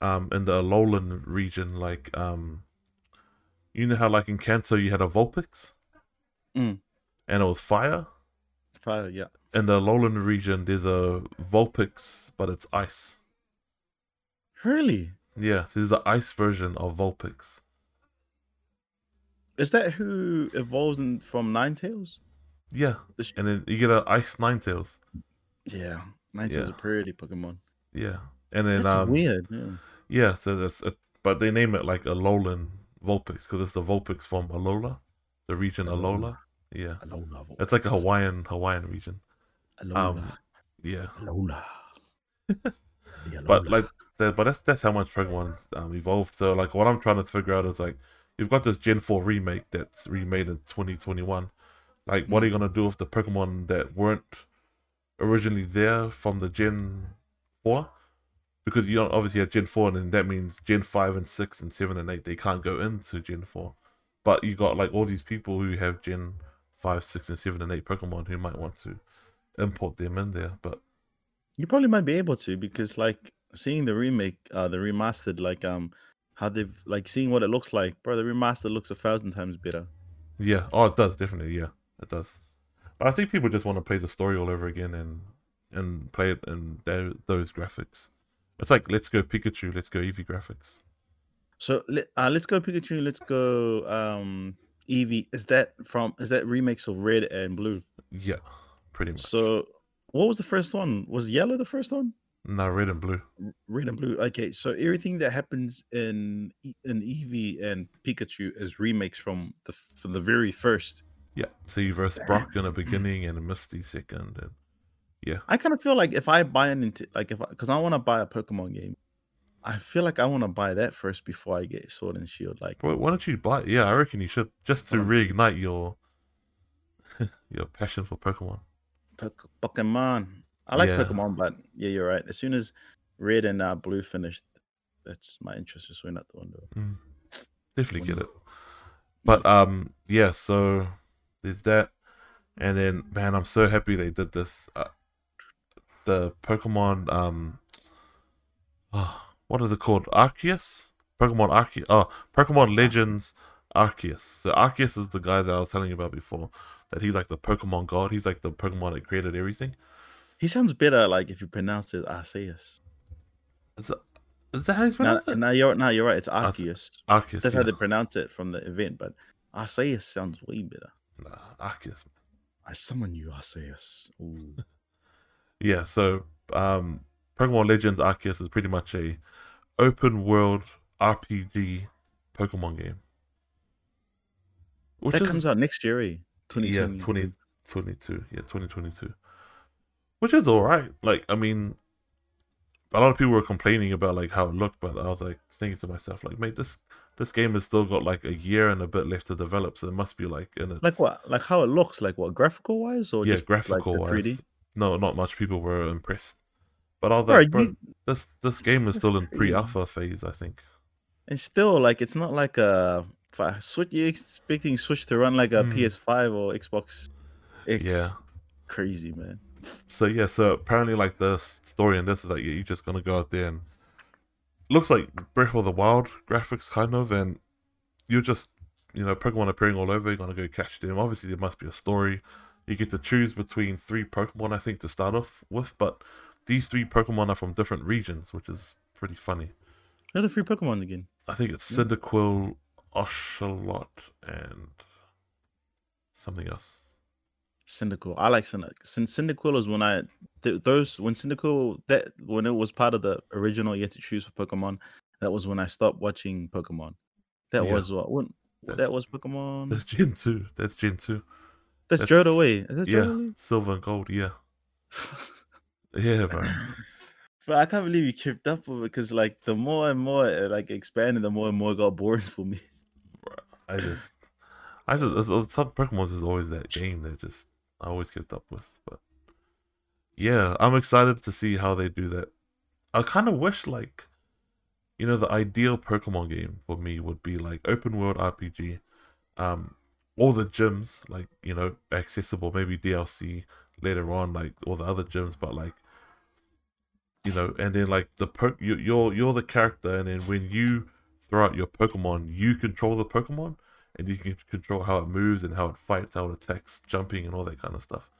um, in the Alolan region, like um, you know how like in Kanto you had a Vulpix, mm. and it was fire. Fire, yeah. In the Alolan region, there's a Vulpix, but it's ice. Really? Yeah, so there's the ice version of Vulpix. Is that who evolves in, from Ninetales? Yeah, and then you get an ice Ninetales. Yeah, Ninetales yeah. a pretty Pokemon. Yeah, and then that's um, weird. Yeah. yeah, so that's a, but they name it like Alolan Vulpix because it's the Vulpix from Alola, the region Alola. Alola. Yeah, Alola. Vulpix. It's like a Hawaiian Hawaiian region. Alola. Um, yeah. Alola. but like, but that's that's how much Pokemon um, evolved. So like, what I'm trying to figure out is like, you've got this Gen Four remake that's remade in 2021 like, what are you gonna do with the Pokemon that weren't originally there from the Gen Four? Because you don't obviously have Gen Four, and then that means Gen Five and Six and Seven and Eight they can't go into Gen Four. But you got like all these people who have Gen Five, Six, and Seven and Eight Pokemon who might want to import them in there. But you probably might be able to because like seeing the remake, uh, the remastered, like um, how they've like seeing what it looks like, bro. The remaster looks a thousand times better. Yeah. Oh, it does definitely. Yeah. It does. But I think people just want to play the story all over again and and play it in their, those graphics. It's like let's go Pikachu, let's go Eevee graphics. So uh, let's go Pikachu, let's go um Eevee. Is that from is that remakes of Red and Blue? Yeah, pretty much. So what was the first one? Was Yellow the first one? No, Red and Blue. Red and Blue. Okay, so everything that happens in in Eevee and Pikachu is remakes from the from the very first. Yeah. So you verse Brock in the mm-hmm. beginning and a Misty second, and yeah. I kind of feel like if I buy an like if because I, I want to buy a Pokemon game, I feel like I want to buy that first before I get Sword and Shield. Like, well, why don't you buy? Yeah, I reckon you should just to reignite your your passion for Pokemon. Pokemon. I like yeah. Pokemon, but yeah, you're right. As soon as Red and uh, Blue finished, that's my interest just went out the window. Mm. Definitely get it. But um, yeah. So there's that, and then man, I'm so happy they did this. Uh, the Pokemon, um, oh, what is it called? Arceus. Pokemon Arceus. Oh, Pokemon Legends Arceus. So Arceus is the guy that I was telling you about before. That he's like the Pokemon god. He's like the Pokemon that created everything. He sounds better like if you pronounce it Arceus. Is, it, is that how you pronounce now, it? No, you're no, you're right. It's Arceus. Arceus. That's yeah. how they pronounce it from the event, but Arceus sounds way better. Nah, Arceus. I summon you, Arceus. yeah, so um, Pokemon Legends Arceus is pretty much a open world RPG Pokemon game. Which that is, comes out next year, eh? Yeah, 2022. Yeah, 2022. Which is alright. Like, I mean, a lot of people were complaining about like how it looked, but I was like thinking to myself, like, mate, this this game has still got like a year and a bit left to develop, so it must be like in its like what, like how it looks, like what graphical wise, or yeah, just, graphical like, wise. No, not much people were impressed. But I was like, bro, you... this this game is still in pre-alpha phase, I think. And still, like, it's not like a Switch. You expecting Switch to run like a mm. PS5 or Xbox? X. Yeah, crazy man. So yeah, so apparently, like the story in this is like you're just gonna go out there and looks like Breath of the Wild graphics, kind of, and you're just, you know, Pokemon appearing all over. You're gonna go catch them. Obviously, there must be a story. You get to choose between three Pokemon, I think, to start off with, but these three Pokemon are from different regions, which is pretty funny. Who are the three Pokemon again? I think it's Cyndaquil, Oshawott, and something else. Cyndaquil. I like Cyndaquil. Cyndaquil is when I th- those when Cyndaquil that when it was part of the original you had to choose for Pokemon. That was when I stopped watching Pokemon. That yeah. was what when that was Pokemon. That's Gen two. That's Gen two. That's, that's Johto Way. Is that yeah, Johto silver and gold. Yeah. yeah, bro. But I can't believe you kept up with it because, like, the more and more it like expanded, the more and more it got boring for me. I just, I just some Pokemon is always that game that just I always kept up with. But yeah, I'm excited to see how they do that. I kind of wish like, you know, the ideal Pokemon game for me would be like open world RPG, um, all the gyms like you know accessible, maybe DLC later on, like all the other gyms, but like you know, and then like the you, you're you're the character, and then when you throw out your Pokemon, you control the Pokemon, and you can control how it moves and how it fights, how it attacks, jumping, and all that kind of stuff.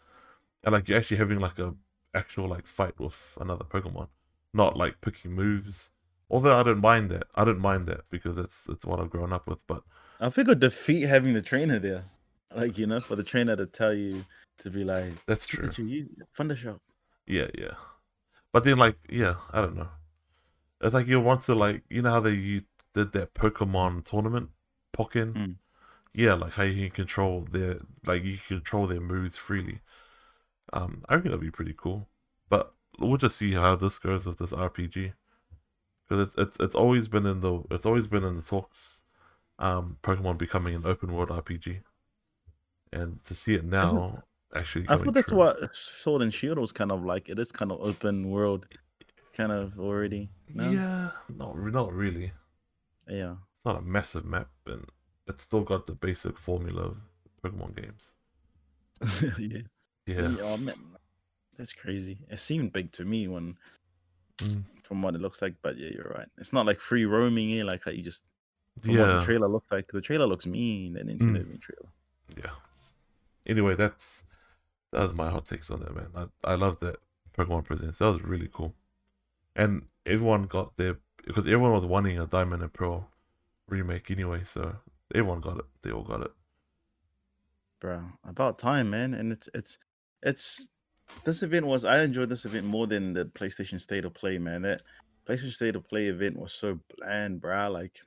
And like you're actually having like a actual like fight with another Pokemon, not like picking moves. Although I don't mind that, I don't mind that because that's it's what I've grown up with. But I think it defeat having the trainer there, like you know, for the trainer to tell you to be like, that's true. You, you, Thundershock. Yeah, yeah. But then, like, yeah, I don't know. It's like you want to, like, you know how they you did that Pokemon tournament, Pokken? Mm. Yeah, like how you can control their, like, you can control their moves freely. Um, I think that'd be pretty cool. But we'll just see how this goes with this RPG. Because it's, it's, it's always been in the, it's always been in the talks, um, Pokemon becoming an open world RPG. And to see it now, actually. I thought that's true. what Sword and Shield was kind of like. It is kind of open world, kind of already. No? Yeah, not not really. Yeah, it's not a massive map, and it's still got the basic formula of Pokemon games. yeah. Yeah. yeah man, that's crazy. It seemed big to me when, mm. from what it looks like. But yeah, you're right. It's not like free roaming here, like how you just. From yeah. What the trailer looks like. The trailer looks mean. The Nintendo mm. trailer. Yeah. Anyway, that's that was my hot takes on it, man. I I love that Pokemon Presents. That was really cool, and everyone got their because everyone was wanting a Diamond and Pearl remake anyway. So everyone got it. They all got it. Bro, about time, man. And it's it's it's this event was I enjoyed this event more than the PlayStation State of Play, man. That PlayStation State of Play event was so bland, bro. Like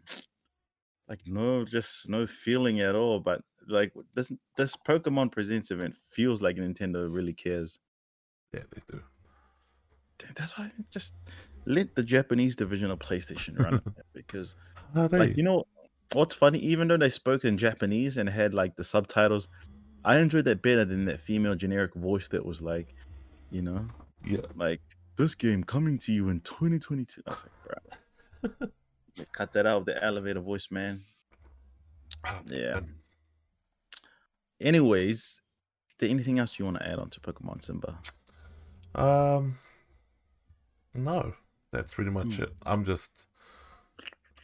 like no just no feeling at all but like this this pokemon presents event feels like nintendo really cares yeah they do that's why just let the japanese division of playstation run it because like you know what's funny even though they spoke in japanese and had like the subtitles i enjoyed that better than that female generic voice that was like you know yeah like this game coming to you in 2022 i was like bro cut that out of the elevator voice, man. Oh, yeah. Anyways, is there anything else you want to add on to Pokemon Simba? Um, no, that's pretty much hmm. it. I'm just,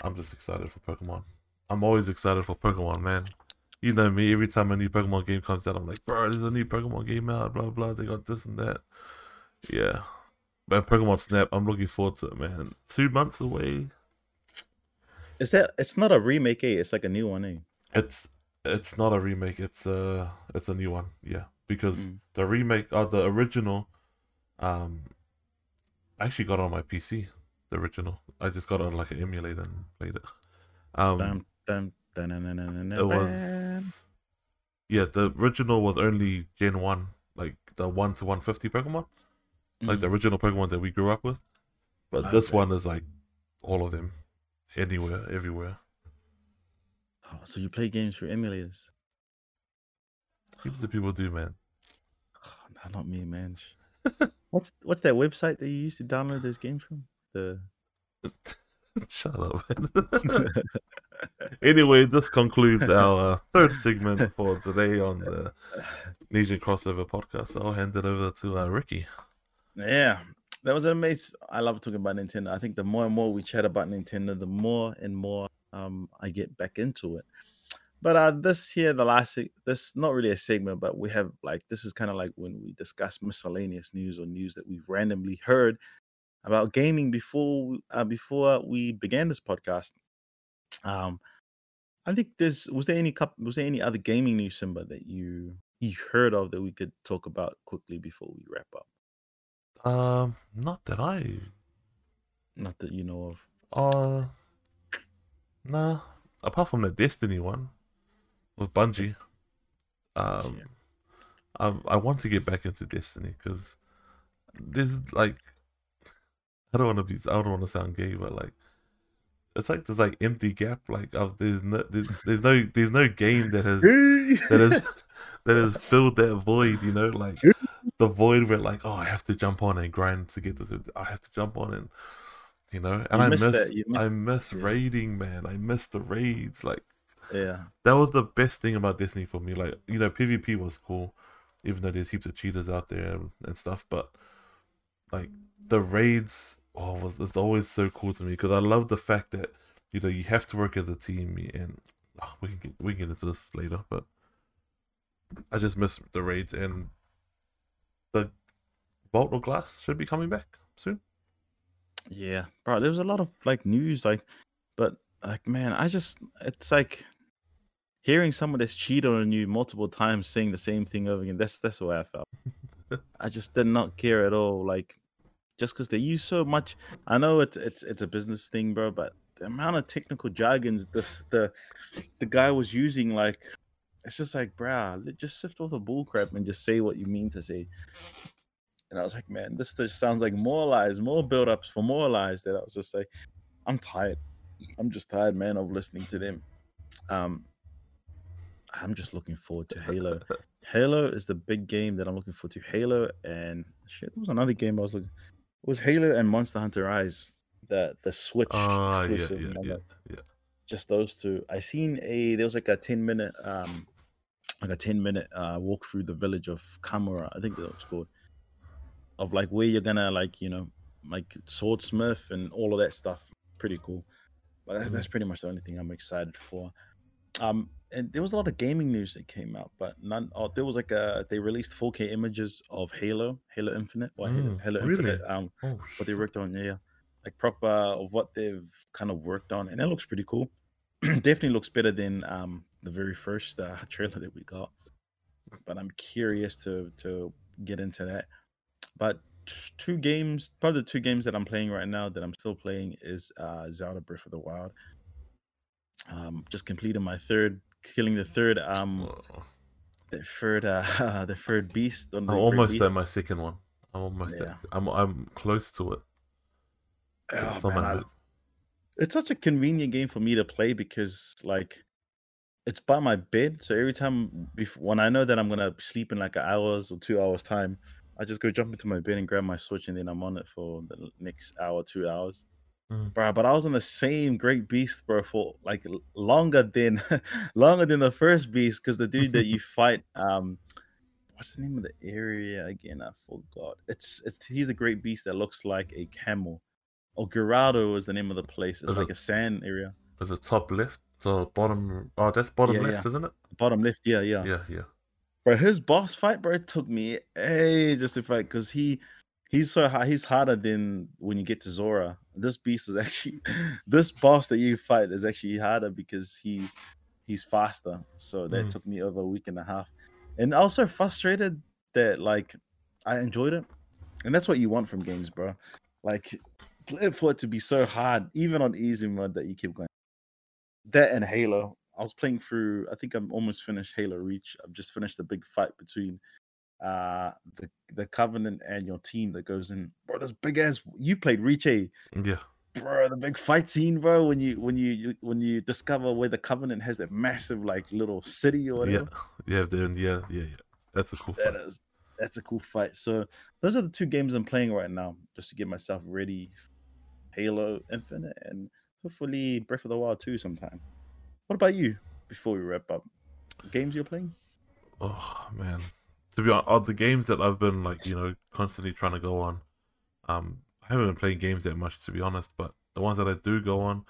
I'm just excited for Pokemon. I'm always excited for Pokemon, man. You know me. Every time a new Pokemon game comes out, I'm like, bro, there's a new Pokemon game out. Blah blah. They got this and that. Yeah, but Pokemon Snap, I'm looking forward to it, man. Two months away. Is that? It's not a remake, eh? It's like a new one, eh? It's it's not a remake. It's a it's a new one. Yeah, because mm. the remake or uh, the original, um, I actually got on my PC. The original, I just got on like an emulator and played it. Um, dun, dun, dun, it was yeah. The original was only Gen one, like the one to one fifty Pokemon, mm. like the mm. original Pokemon that we grew up with. But okay. this one is like all of them anywhere, everywhere. Oh, so you play games for emulators? Heaps of people do, man. Oh, not me, man. what's what's that website that you used to download those games from? The Shut up, anyway, this concludes our uh, third segment for today on the Nesian Crossover podcast. So I'll hand it over to uh, Ricky. Yeah, that was amazing. I love talking about Nintendo. I think the more and more we chat about Nintendo, the more and more um, I get back into it. But uh, this here, the last this not really a segment, but we have like this is kind of like when we discuss miscellaneous news or news that we've randomly heard about gaming before uh, before we began this podcast. Um, I think there's was there any was there any other gaming news, Simba, that you you heard of that we could talk about quickly before we wrap up? Um, not that I. Not that you know of. Uh, nah. Apart from the Destiny one, with Bungie. Um, I I want to get back into Destiny because there's like I don't want to be I don't want to sound gay, but like it's like there's like empty gap. Like of there's no there's, there's no there's no game that has that has that has filled that void. You know, like the void where like oh I have to jump on and grind to get this. I have to jump on and you know, and you I miss, miss I miss yeah. raiding, man. I miss the raids. Like yeah, that was the best thing about Destiny for me. Like you know, PvP was cool, even though there's heaps of cheaters out there and, and stuff. But like the raids, oh, was it's always so cool to me because I love the fact that you know you have to work as a team and oh, we can get we can get into this later, but I just miss the raids and the Vault of Glass should be coming back soon. Yeah, bro. There was a lot of like news, like, but like, man, I just it's like hearing someone that's cheated on you multiple times saying the same thing over again. That's that's the way I felt. I just did not care at all. Like, just because they use so much. I know it's it's it's a business thing, bro, but the amount of technical jargons the the the guy was using, like, it's just like, bruh, just sift off the bullcrap and just say what you mean to say. And I was like, man, this just sounds like more lies, more build-ups for more lies. That I was just like, I'm tired. I'm just tired, man, of listening to them. Um, I'm just looking forward to Halo. Halo is the big game that I'm looking forward to. Halo and shit, there was another game I was looking. It was Halo and Monster Hunter Rise, the the Switch uh, exclusive. Yeah, yeah, yeah, yeah. Just those two. I seen a there was like a ten minute um like a ten minute uh walk through the village of Kamura. I think that's what it's called of like where you're gonna like you know like swordsmith and all of that stuff. Pretty cool. But mm-hmm. that's pretty much the only thing I'm excited for. Um, and there was a lot of gaming news that came out, but none. Oh, there was like a they released 4K images of Halo, Halo Infinite, or mm, Halo, Halo really? Infinite. Um, oh, what they worked on, yeah, like proper of what they've kind of worked on, and it looks pretty cool. Definitely looks better than um the very first uh, trailer that we got. But I'm curious to to get into that. But two games, probably the two games that I'm playing right now that I'm still playing is uh, Zelda Breath of the Wild. Um, just completed my third, killing the third, um, the third, uh, the third beast. I'm almost at my second one. I'm almost yeah. at. I'm I'm close to it. Oh, man, I, it's such a convenient game for me to play because like it's by my bed. So every time before, when I know that I'm gonna sleep in like an hours or two hours time, I just go jump into my bed and grab my Switch, and then I'm on it for the next hour, two hours. Mm. Bro, but I was on the same Great Beast, bro, for like longer than longer than the first Beast, because the dude that you fight, um, what's the name of the area again? I forgot. It's it's he's a Great Beast that looks like a camel. Oh, Gerudo is the name of the place. It's is like it, a sand area. Is it top left? So bottom. Oh, that's bottom yeah, left, yeah. isn't it? Bottom left. Yeah, yeah, yeah, yeah bro. His boss fight, bro, took me ages to fight because he he's so high, he's harder than when you get to Zora. This beast is actually this boss that you fight is actually harder because he's he's faster. So that mm. took me over a week and a half. And also frustrated that like I enjoyed it. And that's what you want from games, bro. Like for it to be so hard, even on easy mode that you keep going. That and Halo. I was playing through. I think I'm almost finished Halo Reach. I've just finished the big fight between uh the the Covenant and your team that goes in. Bro, this big ass. You've played Reach, eh? Yeah. Bro, the big fight scene, bro. When you when you when you discover where the Covenant has that massive like little city or whatever. Yeah, yeah, yeah, yeah, yeah. That's a cool. That fight. is that's a cool fight. So those are the two games I'm playing right now, just to get myself ready. Halo Infinite and hopefully Breath of the Wild 2 sometime. What about you? Before we wrap up, games you're playing? Oh man, to be honest, the games that I've been like you know constantly trying to go on. Um, I haven't been playing games that much to be honest, but the ones that I do go on,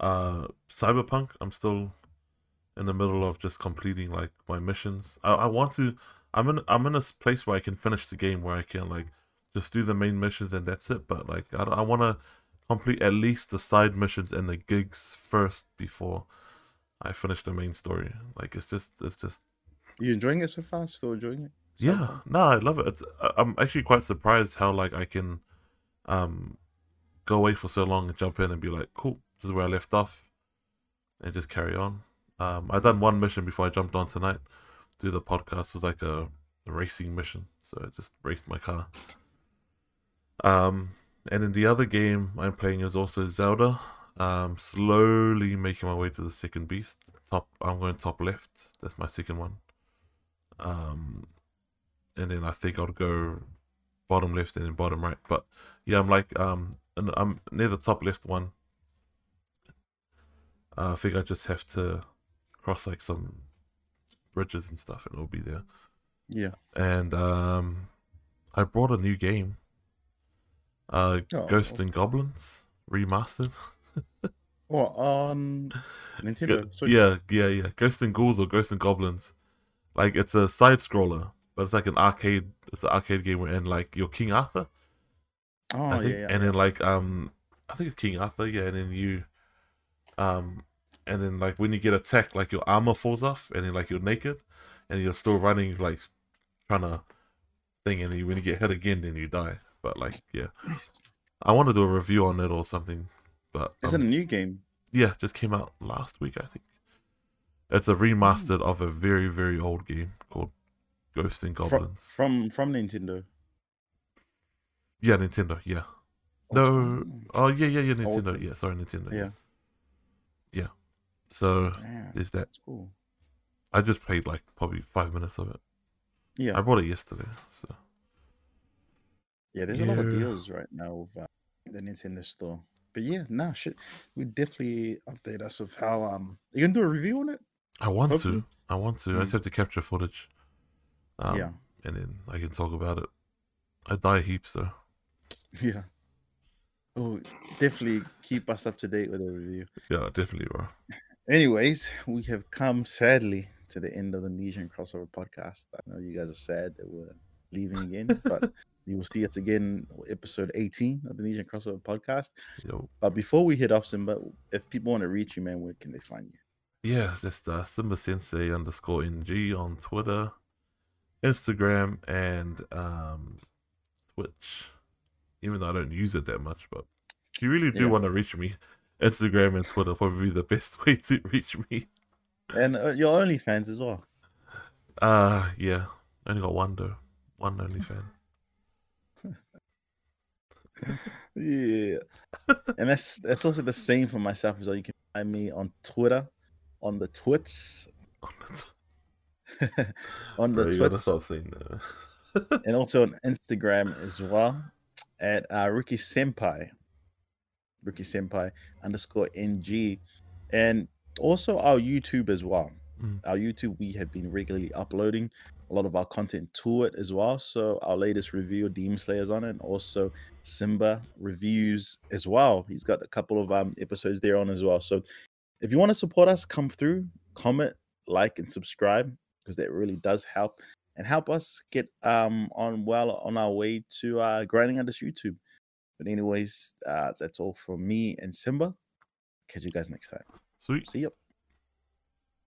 uh, Cyberpunk. I'm still in the middle of just completing like my missions. I, I want to. I'm in. I'm in a place where I can finish the game where I can like just do the main missions and that's it. But like I, I want to complete at least the side missions and the gigs first before I finish the main story. Like it's just it's just. You enjoying it so far? Still enjoying it? Yeah, no, I love it. It's, I'm actually quite surprised how like I can, um, go away for so long and jump in and be like, cool, this is where I left off, and just carry on. Um, I done one mission before I jumped on tonight. Do the podcast was like a, a racing mission, so I just raced my car. Um, and then the other game I'm playing is also Zelda. Um, slowly making my way to the second beast. Top, I'm going top left. That's my second one. Um, and then I think I'll go bottom left and then bottom right. But yeah, I'm like um, I'm near the top left one. Uh, I think I just have to cross like some bridges and stuff, and it'll be there. Yeah. And um, I brought a new game. Uh, Oh, Ghosts and Goblins remastered. Or on Nintendo. Go- yeah, yeah, yeah. Ghost and Ghouls or Ghosts and Goblins. Like it's a side scroller, but it's like an arcade. It's an arcade game where and like you're King Arthur. Oh think, yeah, yeah. and then like um, I think it's King Arthur. Yeah, and then you, um, and then like when you get attacked, like your armor falls off, and then like you're naked, and you're still running like trying to thing, and then when you get hit again, then you die. But like yeah, I want to do a review on it or something. But Is um, it a new game? yeah, just came out last week, I think. It's a remastered of a very, very old game Ghosts and Goblins. From from Nintendo. yeah, Nintendo. Yeah. No. Oh, Oh yeah, yeah, yeah. Old Nintendo. Yeah, sorry, Nintendo. Yeah. Yeah. So Yeah. there's that. Cool. I just played like probably five minutes of it. Yeah. I bought it yesterday. So Yeah, there's a lot of deals right now with uh, the Nintendo store. But yeah, nah, shit. We definitely update us of how um you gonna do a review on it? I want Hopefully. to. I want to. I just Mm. have to capture footage. Um, yeah. And then I can talk about it. I die heaps though. Yeah. Oh, definitely keep us up to date with the review. Yeah, definitely, bro. Anyways, we have come sadly to the end of the Nesian crossover podcast. I know you guys are sad that we're leaving again, but you will see us again, episode 18 of the Nesian crossover podcast. Yo. But before we hit off, Simba, if people want to reach you, man, where can they find you? Yeah, just uh, Simba Sensei underscore NG on Twitter, Instagram, and um, Twitch. Even though I don't use it that much, but if you really do Yeah. want to reach me, Instagram and Twitter probably the best way to reach me. And uh, your OnlyFans as well. Uh yeah, only got one though, one only fan. Yeah. and that's that's also the same for myself as well. You can find me on Twitter, on the twits, on the Bro, you gotta stop saying that. and also on Instagram as well at uh, Ricky Senpai, Ricky Senpai underscore NG, and also our YouTube as well. Mm. Our YouTube, we have been regularly uploading a lot of our content to it as well. So our latest review of Demon Slayer is on it, and also Simba reviews as well. He's got a couple of um episodes there on as well. So if you want to support us, come through, comment, like, and subscribe because that really does help and help us get um on well on our way to uh grinding on this YouTube. But anyways, uh that's all from me and Simba. Catch you guys next time. Sweet. See ya.